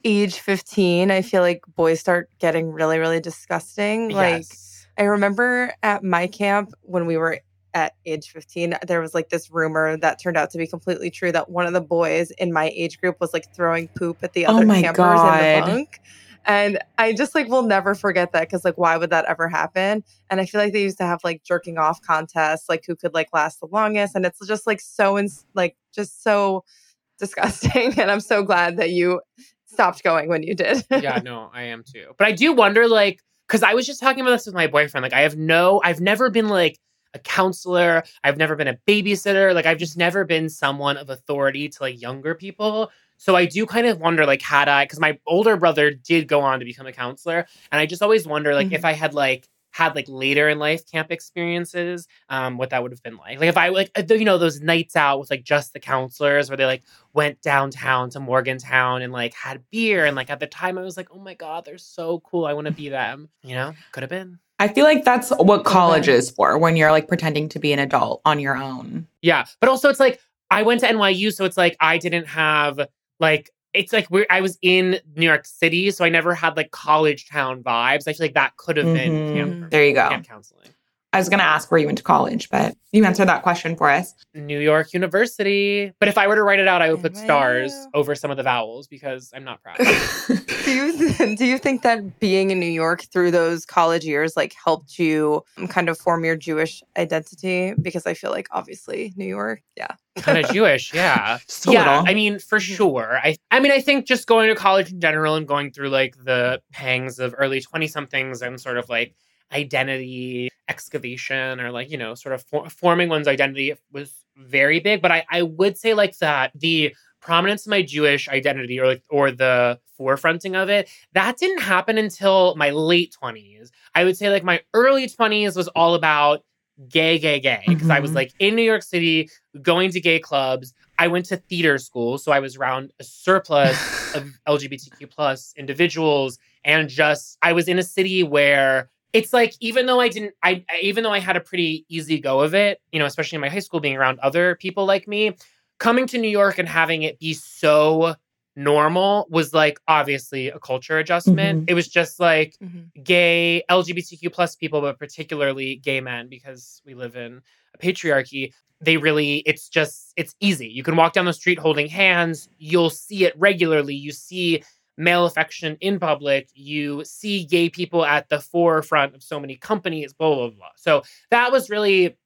age 15, I feel like boys start getting really, really disgusting. Like, Yes. I remember at my camp when we were at age 15, there was like this rumor that turned out to be completely true that one of the boys in my age group was like throwing poop at the Oh other my campers God. in the bunk. And I just like will never forget that because like why would that ever happen? And I feel like they used to have like jerking off contests, like who could like last the longest, and it's just like so ins- like just so disgusting. And I'm so glad that you stopped going when you did. yeah, no, I am too. But I do wonder, like, because I was just talking about this with my boyfriend. Like, I have no, I've never been like a counselor. I've never been a babysitter. Like, I've just never been someone of authority to like younger people. So I do kind of wonder, like, had I, because my older brother did go on to become a counselor, and I just always wonder, like, if I had like had like later in life camp experiences, um, what that would have been like. Like if I like, uh, you know, those nights out with like just the counselors where they like went downtown to Morgantown and like had beer. And like at the time, I was like, oh my God, they're so cool. I want to be them. You know, could have been. I feel like that's what college is for when you're like pretending to be an adult on your own. Yeah. But also, it's like I went to NYU. So it's like I didn't have like, it's like we're, I was in New York City. So I never had like college town vibes. I feel like that could have been Mhm. camp, There you go. camp counseling. I was going to ask where you went to college, but you answered that question for us. New York University. But if I were to write it out, I would put stars over some of the vowels because I'm not proud. do you do you think that being in New York through those college years like helped you kind of form your Jewish identity? Because I feel like obviously New York, yeah. Kind of Jewish, yeah. A yeah. I mean, for sure. I I mean, I think just going to college in general and going through like the pangs of early 20 somethings and sort of like identity excavation or like, you know, sort of for- forming one's identity was very big, but I I would say like that the prominence of my Jewish identity or like or the forefronting of it, that didn't happen until my late 20s. I would say like my early 20s was all about gay gay gay because I was Mhm. like in New York City going to gay clubs. I went to theater school, so I was around a surplus of LGBTQ plus individuals, and just I was in a city where it's like even though I didn't, I- even though I had a pretty easy go of it, you know, especially in my high school, being around other people like me, coming to New York and having it be so normal was like obviously a culture adjustment. Mhm. It was just like Mm-hmm. gay LGBTQ plus people, but particularly gay men, because we live in a patriarchy. They really, it's just, it's easy. You can walk down the street holding hands. You'll see it regularly. You see male affection in public. You see gay people at the forefront of so many companies, blah, blah, blah. So that was really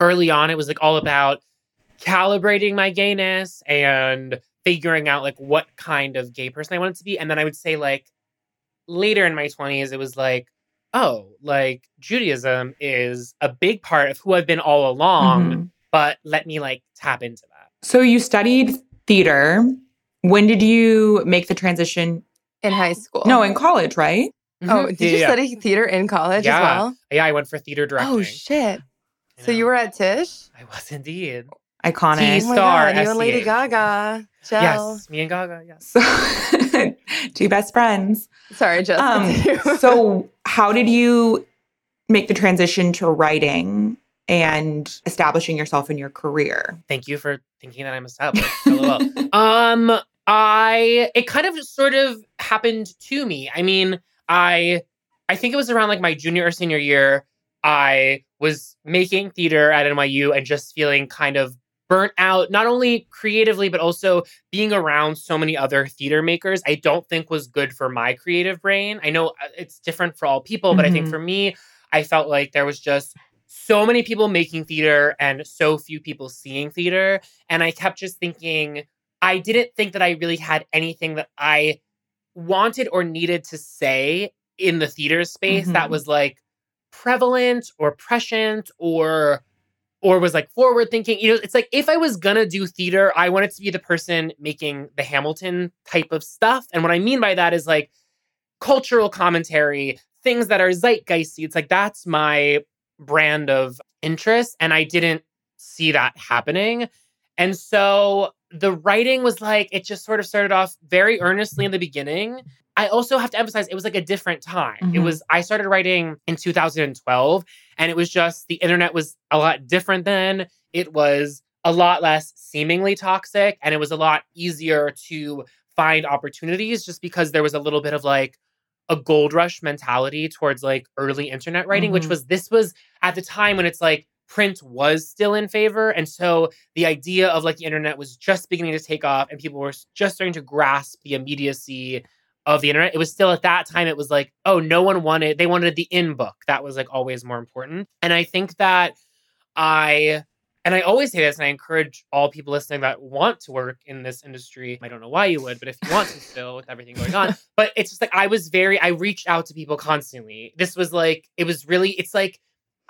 early on. It was like all about calibrating my gayness and figuring out like what kind of gay person I wanted to be. And then I would say like later in my 20s, it was like, oh, like Judaism is a big part of who I've been all along, Mhm. but let me like tap into that. So you studied theater. When did you make the transition? In high school. No, in college, right? Oh, Mhm. did Yeah, you yeah. study theater in college Yeah. as well? Yeah, I went for theater directing. Oh shit. I So you were at Tisch? I was indeed. Iconic. Tease. Oh Star, God, you and Lady Gaga. Gel. Yes, me and Gaga. Yes. So, two best friends. Sorry, just Um, so, how did you make the transition to writing and establishing yourself in your career? Thank you for thinking that I'm established. LOL. um, I it kind of sort of happened to me. I mean, I I think it was around like my junior or senior year. I was making theater at NYU and just feeling kind of burnt out, not only creatively, but also being around so many other theater makers, I don't think was good for my creative brain. I know uh, it's different for all people, but mm-hmm. I think mm-hmm. for me, I felt like there was just so many people making theater and so few people seeing theater. And I kept just thinking, I didn't think that I really had anything that I wanted or needed to say in the theater space mm-hmm. that was like prevalent or prescient or or was like forward thinking. You know, it's like if I was gonna do theater, I wanted to be the person making the Hamilton type of stuff. And what I mean by that is like cultural commentary, things that are zeitgeisty. It's like that's my brand of interest. And I didn't see that happening. And so the writing was like, it just sort of started off very earnestly in the beginning. I also have to emphasize it was like a different time. Mm-hmm. It was, I started writing in 2012, and it was just the internet was a lot different then. It was a lot less seemingly toxic, and it was a lot easier to find opportunities just because there was a little bit of like a gold rush mentality towards like early internet writing, mm-hmm. which was this was at the time when it's like print was still in favor. And so the idea of like the internet was just beginning to take off and people were just starting to grasp the immediacy of the internet. It was still at that time, it was like, oh, no one wanted, they wanted the in book. That was like always more important. And I think that I, and I always say this, and I encourage all people listening that want to work in this industry. I don't know why you would, but if you want to still with everything going on, but it's just like I was very, I reached out to people constantly. This was like, it was really, it's like,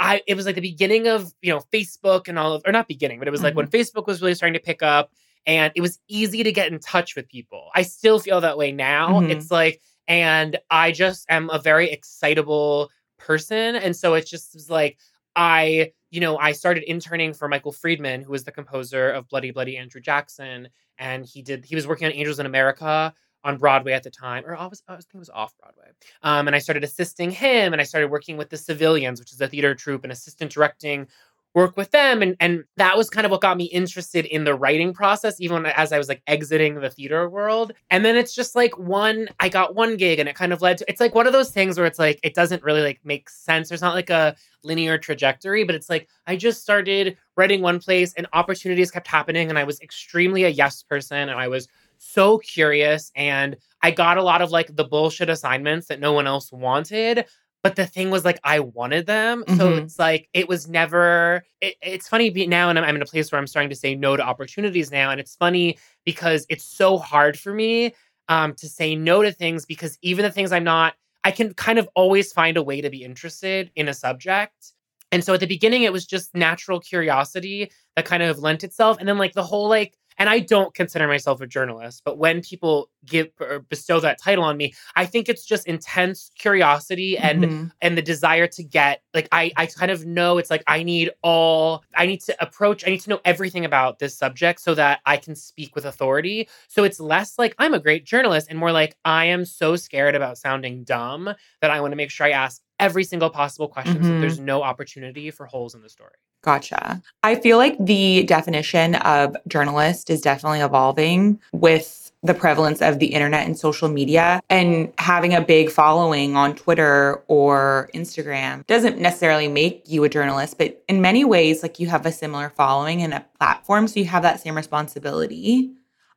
I it was like the beginning of you know Facebook and all of or not beginning, but it was like mm-hmm. when Facebook was really starting to pick up and it was easy to get in touch with people. I still feel that way now. Mm-hmm. It's like and I just am a very excitable person and so it just was like I you know I started interning for Michael Friedman who was the composer of Bloody Bloody Andrew Jackson and he did he was working on Angels in America on Broadway at the time, or I was, I was it was off Broadway. Um, and I started assisting him, and I started working with the Civilians, which is a theater troupe, and assistant directing work with them, and and that was kind of what got me interested in the writing process, even as I was like exiting the theater world. And then it's just like one, I got one gig, and it kind of led to. It's like one of those things where it's like it doesn't really like make sense. There's not like a linear trajectory, but it's like I just started writing one place, and opportunities kept happening, and I was extremely a yes person, and I was so curious and I got a lot of like the bullshit assignments that no one else wanted. But the thing was like I wanted them. Mm-hmm. So it's like it was never it, it's funny now and I'm, I'm in a place where I'm starting to say no to opportunities now. And it's funny because it's so hard for me um, to say no to things because even the things I'm not, I can kind of always find a way to be interested in a subject. And so at the beginning, it was just natural curiosity that kind of lent itself. And then, like, the whole, like, and I don't consider myself a journalist, but when people give or bestow that title on me, I think it's just intense curiosity and mm-hmm. and the desire to get like I I kind of know it's like I need all I need to approach I need to know everything about this subject so that I can speak with authority. So it's less like I'm a great journalist and more like I am so scared about sounding dumb that I want to make sure I ask every single possible question mm-hmm. so there's no opportunity for holes in the story. Gotcha. I feel like the definition of journalist is definitely evolving with the prevalence of the internet and social media and having a big following on Twitter or Instagram doesn't necessarily make you a journalist, but in many ways, like you have a similar following and a platform. So you have that same responsibility.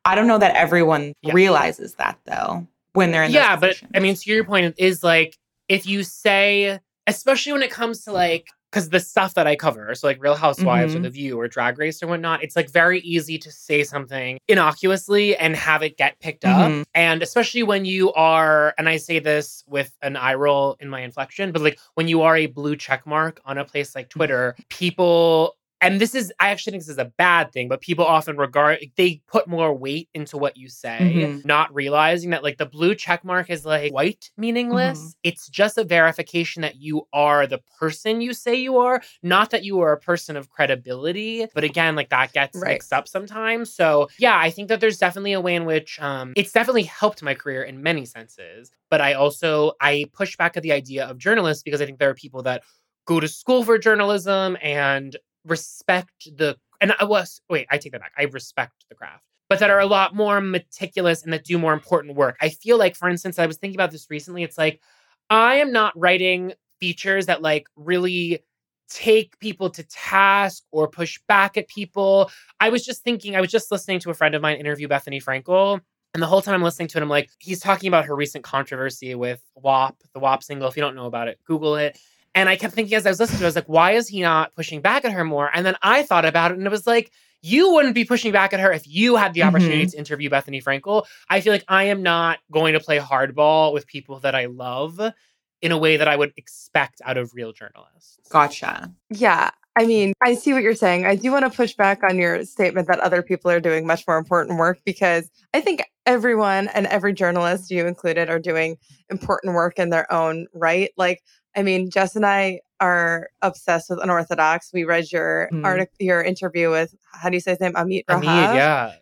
I don't know that everyone yeah. realizes that though when they're in the Yeah, but I mean, to your point, is like if you say, especially when it comes to like because the stuff that I cover, so like Real Housewives mm-hmm. or The View or Drag Race or whatnot, it's like very easy to say something innocuously and have it get picked mm-hmm. up. And especially when you are, and I say this with an eye roll in my inflection, but like when you are a blue check mark on a place like Twitter, people and this is i actually think this is a bad thing but people often regard they put more weight into what you say mm-hmm. not realizing that like the blue check mark is like white meaningless mm-hmm. it's just a verification that you are the person you say you are not that you are a person of credibility but again like that gets right. mixed up sometimes so yeah i think that there's definitely a way in which um it's definitely helped my career in many senses but i also i push back at the idea of journalists because i think there are people that go to school for journalism and respect the and I was wait, I take that back. I respect the craft, but that are a lot more meticulous and that do more important work. I feel like, for instance, I was thinking about this recently. It's like I am not writing features that like really take people to task or push back at people. I was just thinking, I was just listening to a friend of mine interview Bethenny Frankel. And the whole time I'm listening to it, I'm like, he's talking about her recent controversy with WAP, the WAP single. If you don't know about it, Google it. And I kept thinking as I was listening to it, I was like, why is he not pushing back at her more? And then I thought about it and it was like, you wouldn't be pushing back at her if you had the opportunity Mhm. to interview Bethenny Frankel. I feel like I am not going to play hardball with people that I love in a way that I would expect out of real journalists. Gotcha. Yeah. I mean, I see what you're saying. I do want to push back on your statement that other people are doing much more important work because I think everyone and every journalist, you included, are doing important work in their own right. Like, I mean, Jess and I are obsessed with unorthodox. We read your Mhm. article, your interview with how do you say his name, Amit I mean, yeah.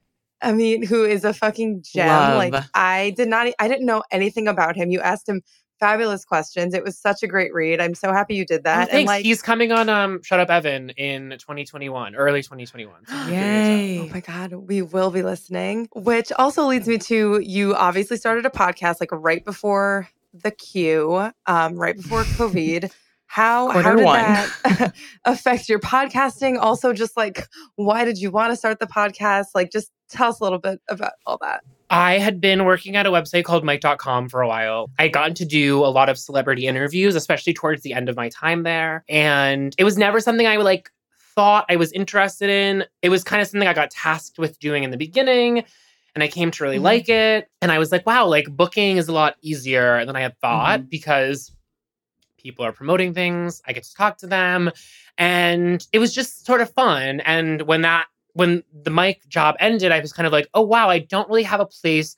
Amit, who is a fucking gem. Love. Like, I did not, I didn't know anything about him. You asked him fabulous questions. It was such a great read. I'm so happy you did Oh, that. and thanks. like, He's coming on um Shut Up Evan in 2021, early 2021. So keep your ears up. Yay. Oh my God, we will be listening. Which also leads me to you obviously started a podcast like right before the queue, um, right before COVID. How, how did one. that affect your podcasting? Also, just like, why did you want to start the podcast? Like, just tell us a little bit about all that. I had been working at a website called Mic.com for a while. I gotten to do a lot of celebrity interviews, especially towards the end of my time there. And it was never something I like thought I was interested in. It was kind of something I got tasked with doing in the beginning. And I came to really Mhm. like it. And I was like, wow, like booking is a lot easier than I had thought because people are promoting things. I get to talk to them. And it was just sort of fun. And when that when the mic job ended, I was kind of like, oh wow, I don't really have a place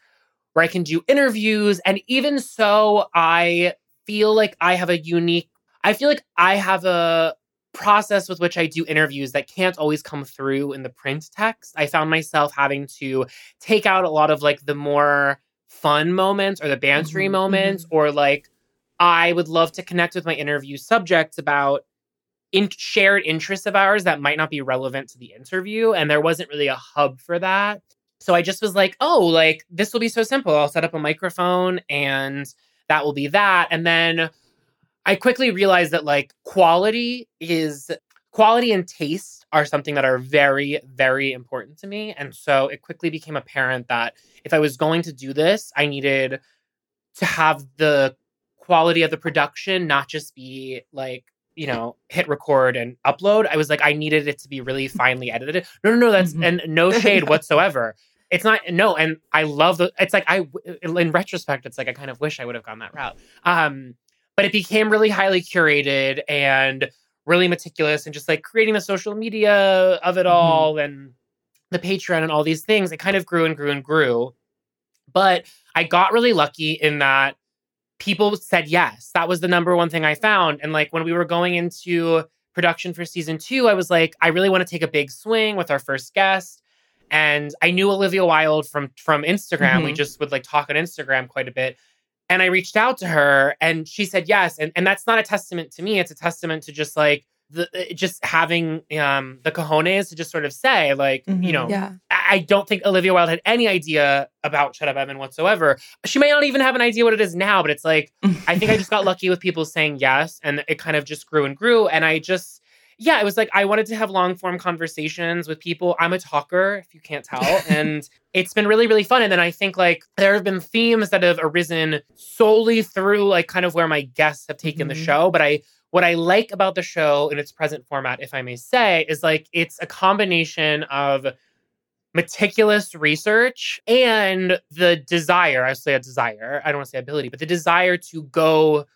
where I can do interviews. And even so, I feel like I have a unique, I feel like I have a process with which I do interviews that can't always come through in the print text. I found myself having to take out a lot of like the more fun moments or the bantery Mhm, moments, or like I would love to connect with my interview subjects about in- shared interests of ours that might not be relevant to the interview. And there wasn't really a hub for that. So I just was like, oh, like this will be so simple. I'll set up a microphone and that will be that. And then I quickly realized that like quality is quality and taste are something that are very, very important to me. And so it quickly became apparent that if I was going to do this, I needed to have the quality of the production not just be like you know hit record and upload i was like i needed it to be really finely edited no no no that's Mhm. and no shade whatsoever it's not no and i love the it's like i in retrospect it's like i kind of wish i would have gone that route um but it became really highly curated and really meticulous and just like creating the social media of it Mhm. all and the patreon and all these things it kind of grew and grew and grew but i got really lucky in that people said yes. That was the number one thing I found. And like when we were going into production for season two, I was like, I really want to take a big swing with our first guest. And I knew Olivia Wilde from from Instagram. We Mhm. just would like talk on Instagram quite a bit. And I reached out to her and she said yes. And and that's not a testament to me. It's a testament to just like the uh, just having um the cojones to just sort of say, like, you Mhm. know, Yeah. I I don't think Olivia Wilde had any idea about Shut Up Evan whatsoever. She may not even have an idea what it is now, but it's like I think I just got lucky with people saying yes, and it kind of just grew and grew. And I just, yeah, it was like I wanted to have long form conversations with people. I'm a talker, if you can't tell, and it's been really, really fun. And then I think like there have been themes that have arisen solely through like kind of where my guests have taken the Mhm. show. But I, what I like about the show in its present format, if I may say, is like it's a combination of meticulous research and the desire i say a desire i don't want to say ability but the desire to go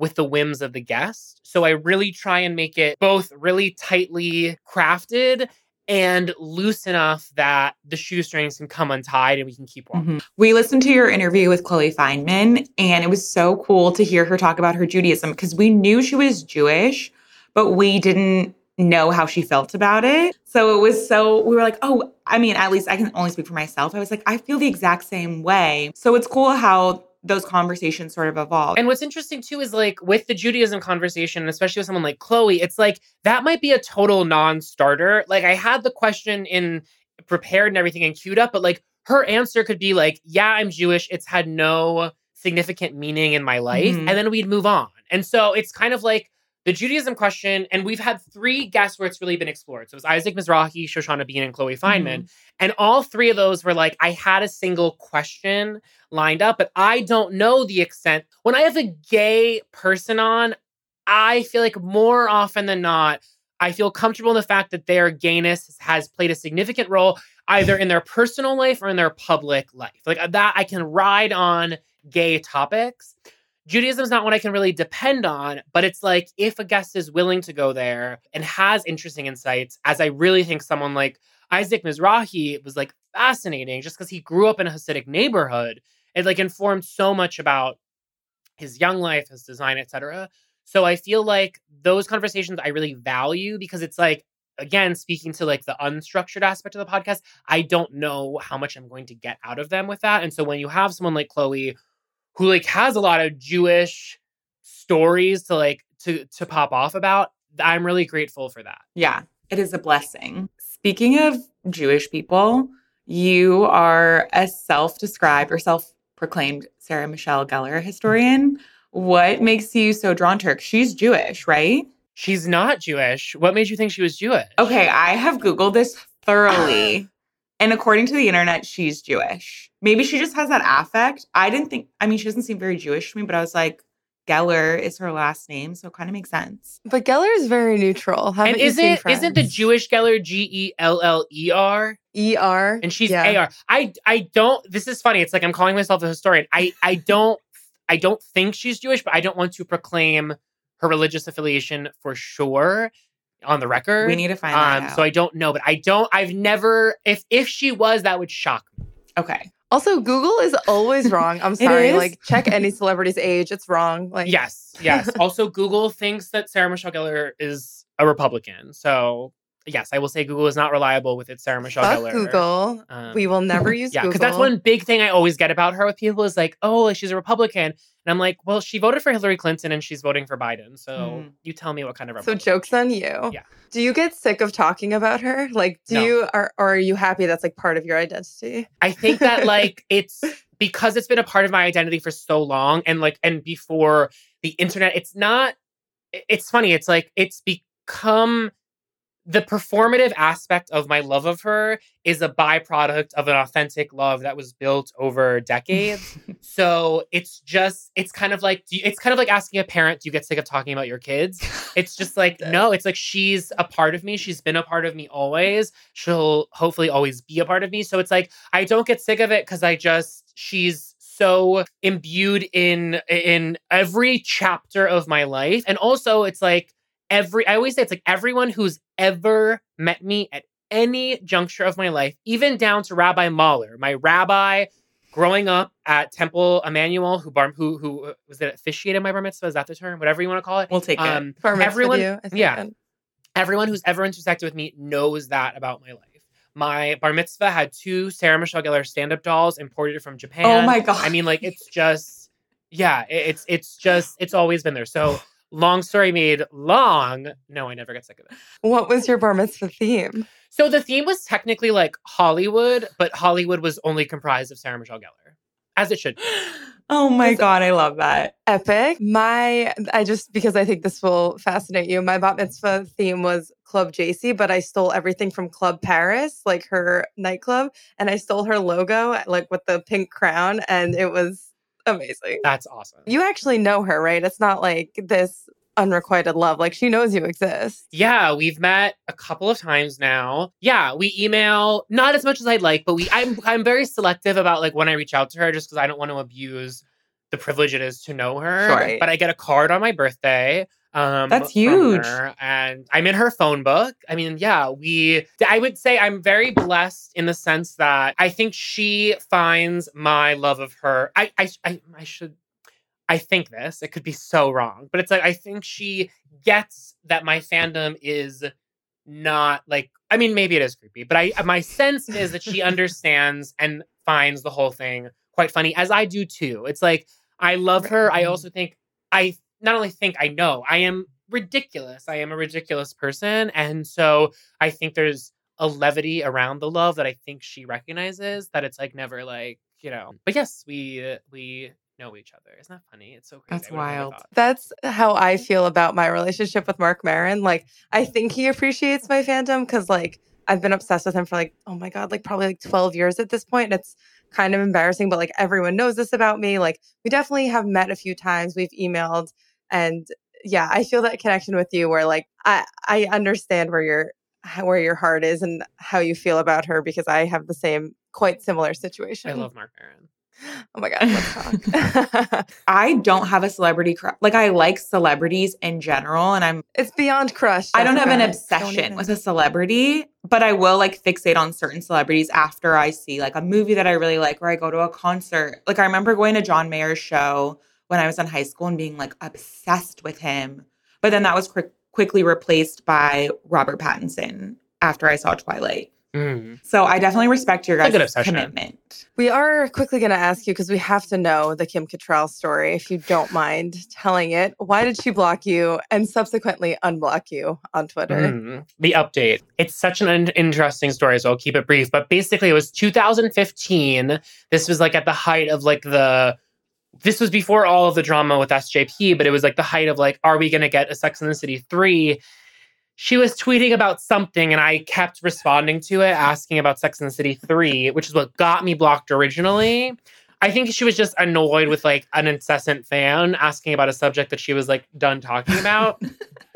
with the whims of the guest so i really try and make it both really tightly crafted and loose enough that the shoestrings can come untied and we can keep walking Mhm. We listened to your interview with Chloe Fineman, and it was so cool to hear her talk about her Judaism because we knew she was Jewish, but we didn't know how she felt about it. So it was so, we were like, oh, I mean, at least I can only speak for myself. I was like, I feel the exact same way. So it's cool how those conversations sort of evolve. And what's interesting too is like with the Judaism conversation, especially with someone like Chloe, it's like that might be a total non-starter. Like I had the question in prepared and everything and queued up, but like her answer could be like, "Yeah, I'm Jewish. It's had no significant meaning in my life," Mhm. and then we'd move on. And so it's kind of like the Judaism question, and we've had three guests where it's really been explored. So it was Isaac Mizrahi, Shoshana Bean, and Chloe Fineman. And all three of those were like, I had a single question lined up, but I don't know the extent. When I have a gay person on, I feel like more often than not, I feel comfortable in the fact that their gayness has played a significant role either in their personal life or in their public life. Like uh, that, I can ride on gay topics. Judaism is not one I can really depend on, but it's like if a guest is willing to go there and has interesting insights, as I really think someone like Isaac Mizrahi was like fascinating just because he grew up in a Hasidic neighborhood. It like informed so much about his young life, his design, etc. So I feel like those conversations I really value because it's like again speaking to like the unstructured aspect of the podcast, I don't know how much I'm going to get out of them with that. And so when you have someone like Chloe who like has a lot of Jewish stories to like to to pop off about, I'm really grateful for that. Yeah, it is a blessing. Speaking of Jewish people, you are a self-described or self-proclaimed Sarah Michelle Gellar historian. What makes you so drawn to her? She's Jewish, right? She's not Jewish. What made you think she was Jewish? Okay, I have Googled this thoroughly. and according to the internet, she's Jewish. Maybe she just has that affect. I didn't think, I mean, she doesn't seem very Jewish to me, but I was like, Geller is her last name, so it kind of makes sense. But Geller is very neutral. Haven't And you seen isn't isn't the Jewish Geller G E L L E R? ER? and she's Yeah. AR. I I don't. This is funny. It's like I'm calling myself a historian. I I don't I don't think she's Jewish, but I don't want to proclaim her religious affiliation for sure on the record. We need to find um. out. So I don't know, but I don't. I've never. If if she was, that would shock me. okay. Also, Google is always wrong. I'm sorry. Like, check any celebrity's age. It's wrong. Like, Yes, yes. also, Google thinks that Sarah Michelle Gellar is a Republican. So yes, I will say Google is not reliable with its Sarah Michelle fuck Gellar. Google. Um, we will never use Yeah, because that's one big thing I always get about her with people is like, oh, she's a Republican. And I'm like, well, she voted for Hillary Clinton and she's voting for Biden. So Mhm. you tell me what kind of So jokes on you. Yeah. Do you get sick of talking about her? Like, do No. you are or are you happy that's like part of your identity? I think that like it's because it's been a part of my identity for so long and like and before the internet, it's not it's funny. It's like it's become the performative aspect of my love of her is a byproduct of an authentic love that was built over decades. so it's just it's kind of like you, it's kind of like asking a parent, do you get sick of talking about your kids? It's just like no, it's like she's a part of me. She's been a part of me always. She'll hopefully always be a part of me. So it's like I don't get sick of it because I just she's so imbued in in every chapter of my life, and also it's like every I always say it's like everyone who's ever met me at any juncture of my life, even down to Rabbi Mahler, my rabbi growing up at Temple Emanuel, who bar who who uh, was it officiated my bar mitzvah? Is that the term? Whatever you want to call it. We'll take it. Um, Bar mitzvah everyone, you, I think, yeah, then. everyone who's ever intersected with me knows that about my life. My bar mitzvah had two Sarah Michelle Gellar stand-up dolls imported from Japan. Oh my God. I mean, like it's just, yeah, it- it's it's just it's always been there. So long story made long. No, I never get sick of it. What was your bar mitzvah theme? So the theme was technically like Hollywood, but Hollywood was only comprised of Sarah Michelle Gellar, as it should. be. Oh my God, I love that. Epic. My, I just because I think this will fascinate you. My bat mitzvah theme was Club JC, but I stole everything from Club Paris, like her nightclub, and I stole her logo, like with the pink crown, and it was amazing. That's awesome. You actually know her, right? It's not like this unrequited love. Like she knows you exist. Yeah, we've met a couple of times now. Yeah, we email not as much as I'd like, but we I'm I'm very selective about like when I reach out to her just because I don't want to abuse the privilege it is to know her. Sure. But I get a card on my birthday. Um That's huge. and I'm in her phone book. I mean, yeah, we I would say I'm very blessed in the sense that I think she finds my love of her. I I I, I should I think this. It could be so wrong, but it's like I think she gets that my fandom is not like I mean maybe it is creepy, but I my sense is that she understands and finds the whole thing quite funny as I do too. It's like I love her. I also think I not only think I know, I am ridiculous. I am a ridiculous person and so I think there's a levity around the love that I think she recognizes that it's like never like, you know. But yes, we we know each other. Isn't that funny? It's so crazy. That's I would've never wild. That's how I feel about my relationship with Marc Maron. Like, I think he appreciates my fandom because, like, I've been obsessed with him for like, oh my God, like probably like 12 years at this point. And it's kind of embarrassing, but like everyone knows this about me. Like, we definitely have met a few times, we've emailed. And yeah, I feel that connection with you where like I, I understand where your where your heart is and how you feel about her because I have the same quite similar situation. I love Marc Maron. Oh my god, let's talk. I don't have a celebrity crush. Like I like celebrities in general, and I'm it's beyond crush. I don't have an obsession with a celebrity, but I will like fixate on certain celebrities after I see like a movie that I really like or I go to a concert. Like I remember going to John Mayer's show when I was in high school and being like obsessed with him. But then that was quick, quickly replaced by Robert Pattinson after I saw Twilight. Mm. So I definitely respect your It's a good guys' commitment. We are quickly going to ask you because we have to know the Kim Cattrall story. If you don't mind telling it, why did she block you and subsequently unblock you on Twitter? Mm, the update. It's such an in- interesting story, so I'll keep it brief. But basically, it was 2015. This was like at the height of like the. This was before all of the drama with SJP, but it was like the height of like, are we going to get a Sex and the City 3? She was tweeting about something, and I kept responding to it, asking about Sex and the City 3, which is what got me blocked originally. I think she was just annoyed with like an incessant fan asking about a subject that she was like done talking about.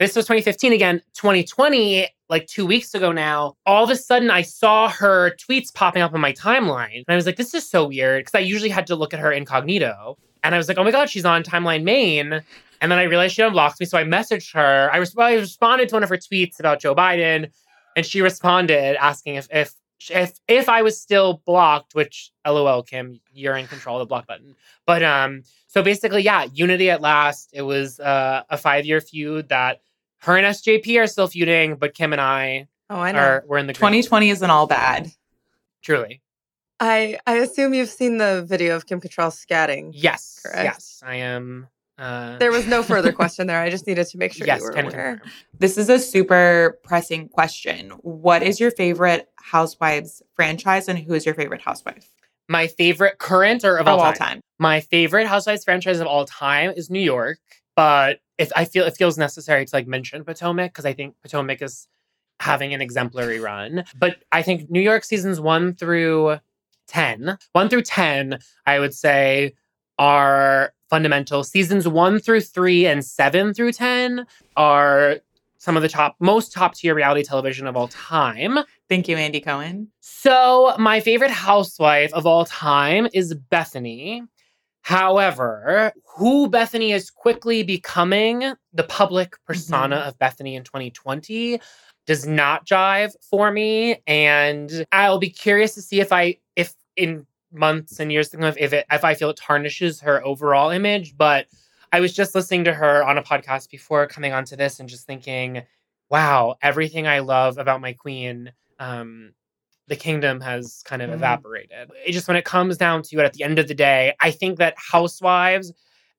This was 2015 again. 2020, like two weeks ago now, all of a sudden I saw her tweets popping up on my timeline. And I was like, this is so weird. Because I usually had to look at her incognito. And I was like, oh my God, she's on timeline main. And then I realized she unblocked me. So I messaged her. I, res- I responded to one of her tweets about Joe Biden. And she responded asking if, if, if, if I was still blocked, which LOL, Kim, you're in control of the block button. But um, so basically, yeah, Unity at last. It was uh, a five year feud that her and SJP are still feuding, but Kim and I Oh, I know. are we're in the green. 2020 isn't all bad. Truly, I I assume you've seen the video of Kim Cattrall scatting. yes, Correct. yes, I am. Uh, There was no further question there. I just needed to make sure yes, you were can aware. confirm. This is a super pressing question. What is your favorite Housewives franchise and who is your favorite housewife My favorite current or of of all, time? My favorite Housewives franchise of all time is New York, but if I feel it feels necessary to like mention Potomac because I think Potomac is having an exemplary run. But I think New York seasons one through 10, one through 10, I would say are fundamental. Seasons one through three and seven through 10 are some of the top, most top tier reality television of all time. Thank you, Andy Cohen. So, my favorite housewife of all time is Bethenny. However, who Bethenny is quickly becoming, the public mm-hmm. persona of Bethenny in 2020, does not jive for me. And I'll be curious to see if I, if in months and years to come, if it, if I feel it tarnishes her overall image. But I was just listening to her on a podcast before coming onto this and just thinking, wow, everything I love about my queen um, the kingdom has kind of Mhm. evaporated. It just when it comes down to it at the end of the day, I think that housewives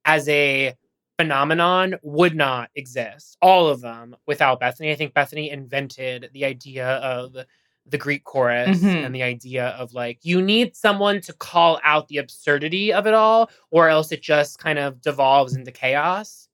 as a phenomenon would not exist, all of them, without Bethenny. I think Bethenny invented the idea of the Greek chorus Mhm. and the idea of like, you need someone to call out the absurdity of it all, or else it just kind of devolves into chaos.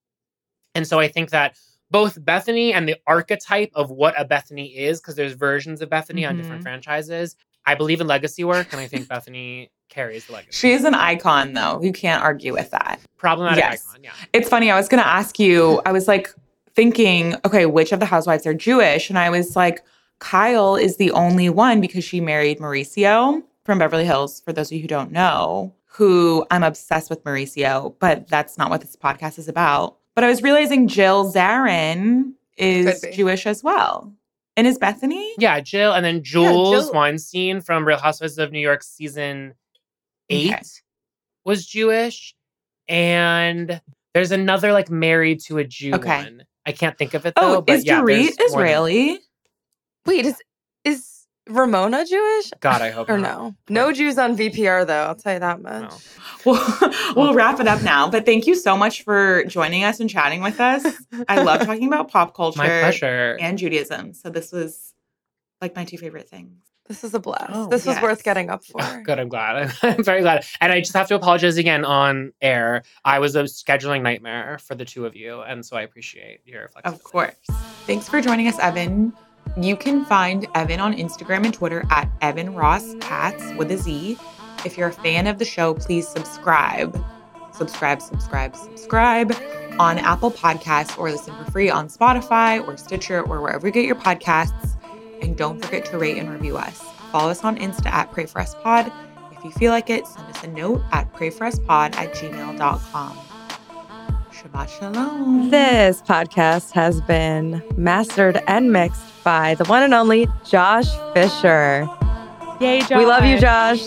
And so I think that both Bethenny and the archetype of what a Bethenny is, because there's versions of Bethenny on different Mhm. franchises. I believe in legacy work, and I think Bethenny carries the legacy. She is an icon, though. You can't argue with that. Problematic Yes. icon, yeah. It's funny. I was going to ask you, I was like thinking, okay, which of the housewives are Jewish? And I was like, Kyle is the only one because she married Mauricio from Beverly Hills, for those of you who don't know, who I'm obsessed with Mauricio, but that's not what this podcast is about. But I was realizing Jill Zarin is Jewish as well. And is Bethenny? Yeah, Jill, and then Jules Jill- Wainstein from Real Housewives of New York season eight Okay. was Jewish, and there's another like married to a Jew Okay. one. I can't think of it oh, though. Oh, but is yeah, Dorit there's more Israeli? Wait, is is Ramona Jewish? God, I hope Or not. no? No Jews on VPR though. I'll tell you that much. No. We'll, we'll wrap it up now. But thank you so much for joining us and chatting with us. I love talking about pop culture My pleasure. and Judaism. So this was like my two favorite things. This is a blast. Oh, this was worth getting up for. Good, I'm glad. I'm very glad. And I just have to apologize again on air. I was a scheduling nightmare for the two of you, and so I appreciate your flexibility. Of course. Thanks for joining us, Evan. You can find Evan on Instagram and Twitter at Evan Ross Katz with a Z. If you're a fan of the show, please subscribe. Subscribe, subscribe, subscribe on Apple Podcasts or listen for free on Spotify or Stitcher or wherever you get your podcasts. And don't forget to rate and review us. Follow us on Insta at Pray For Us Pod. If you feel like it, send us a note at prayforuspod at gmail.com. Shabbat Shalom. This podcast has been mastered and mixed by the one and only Josh Fisher. Yay, Josh. We love you, Josh.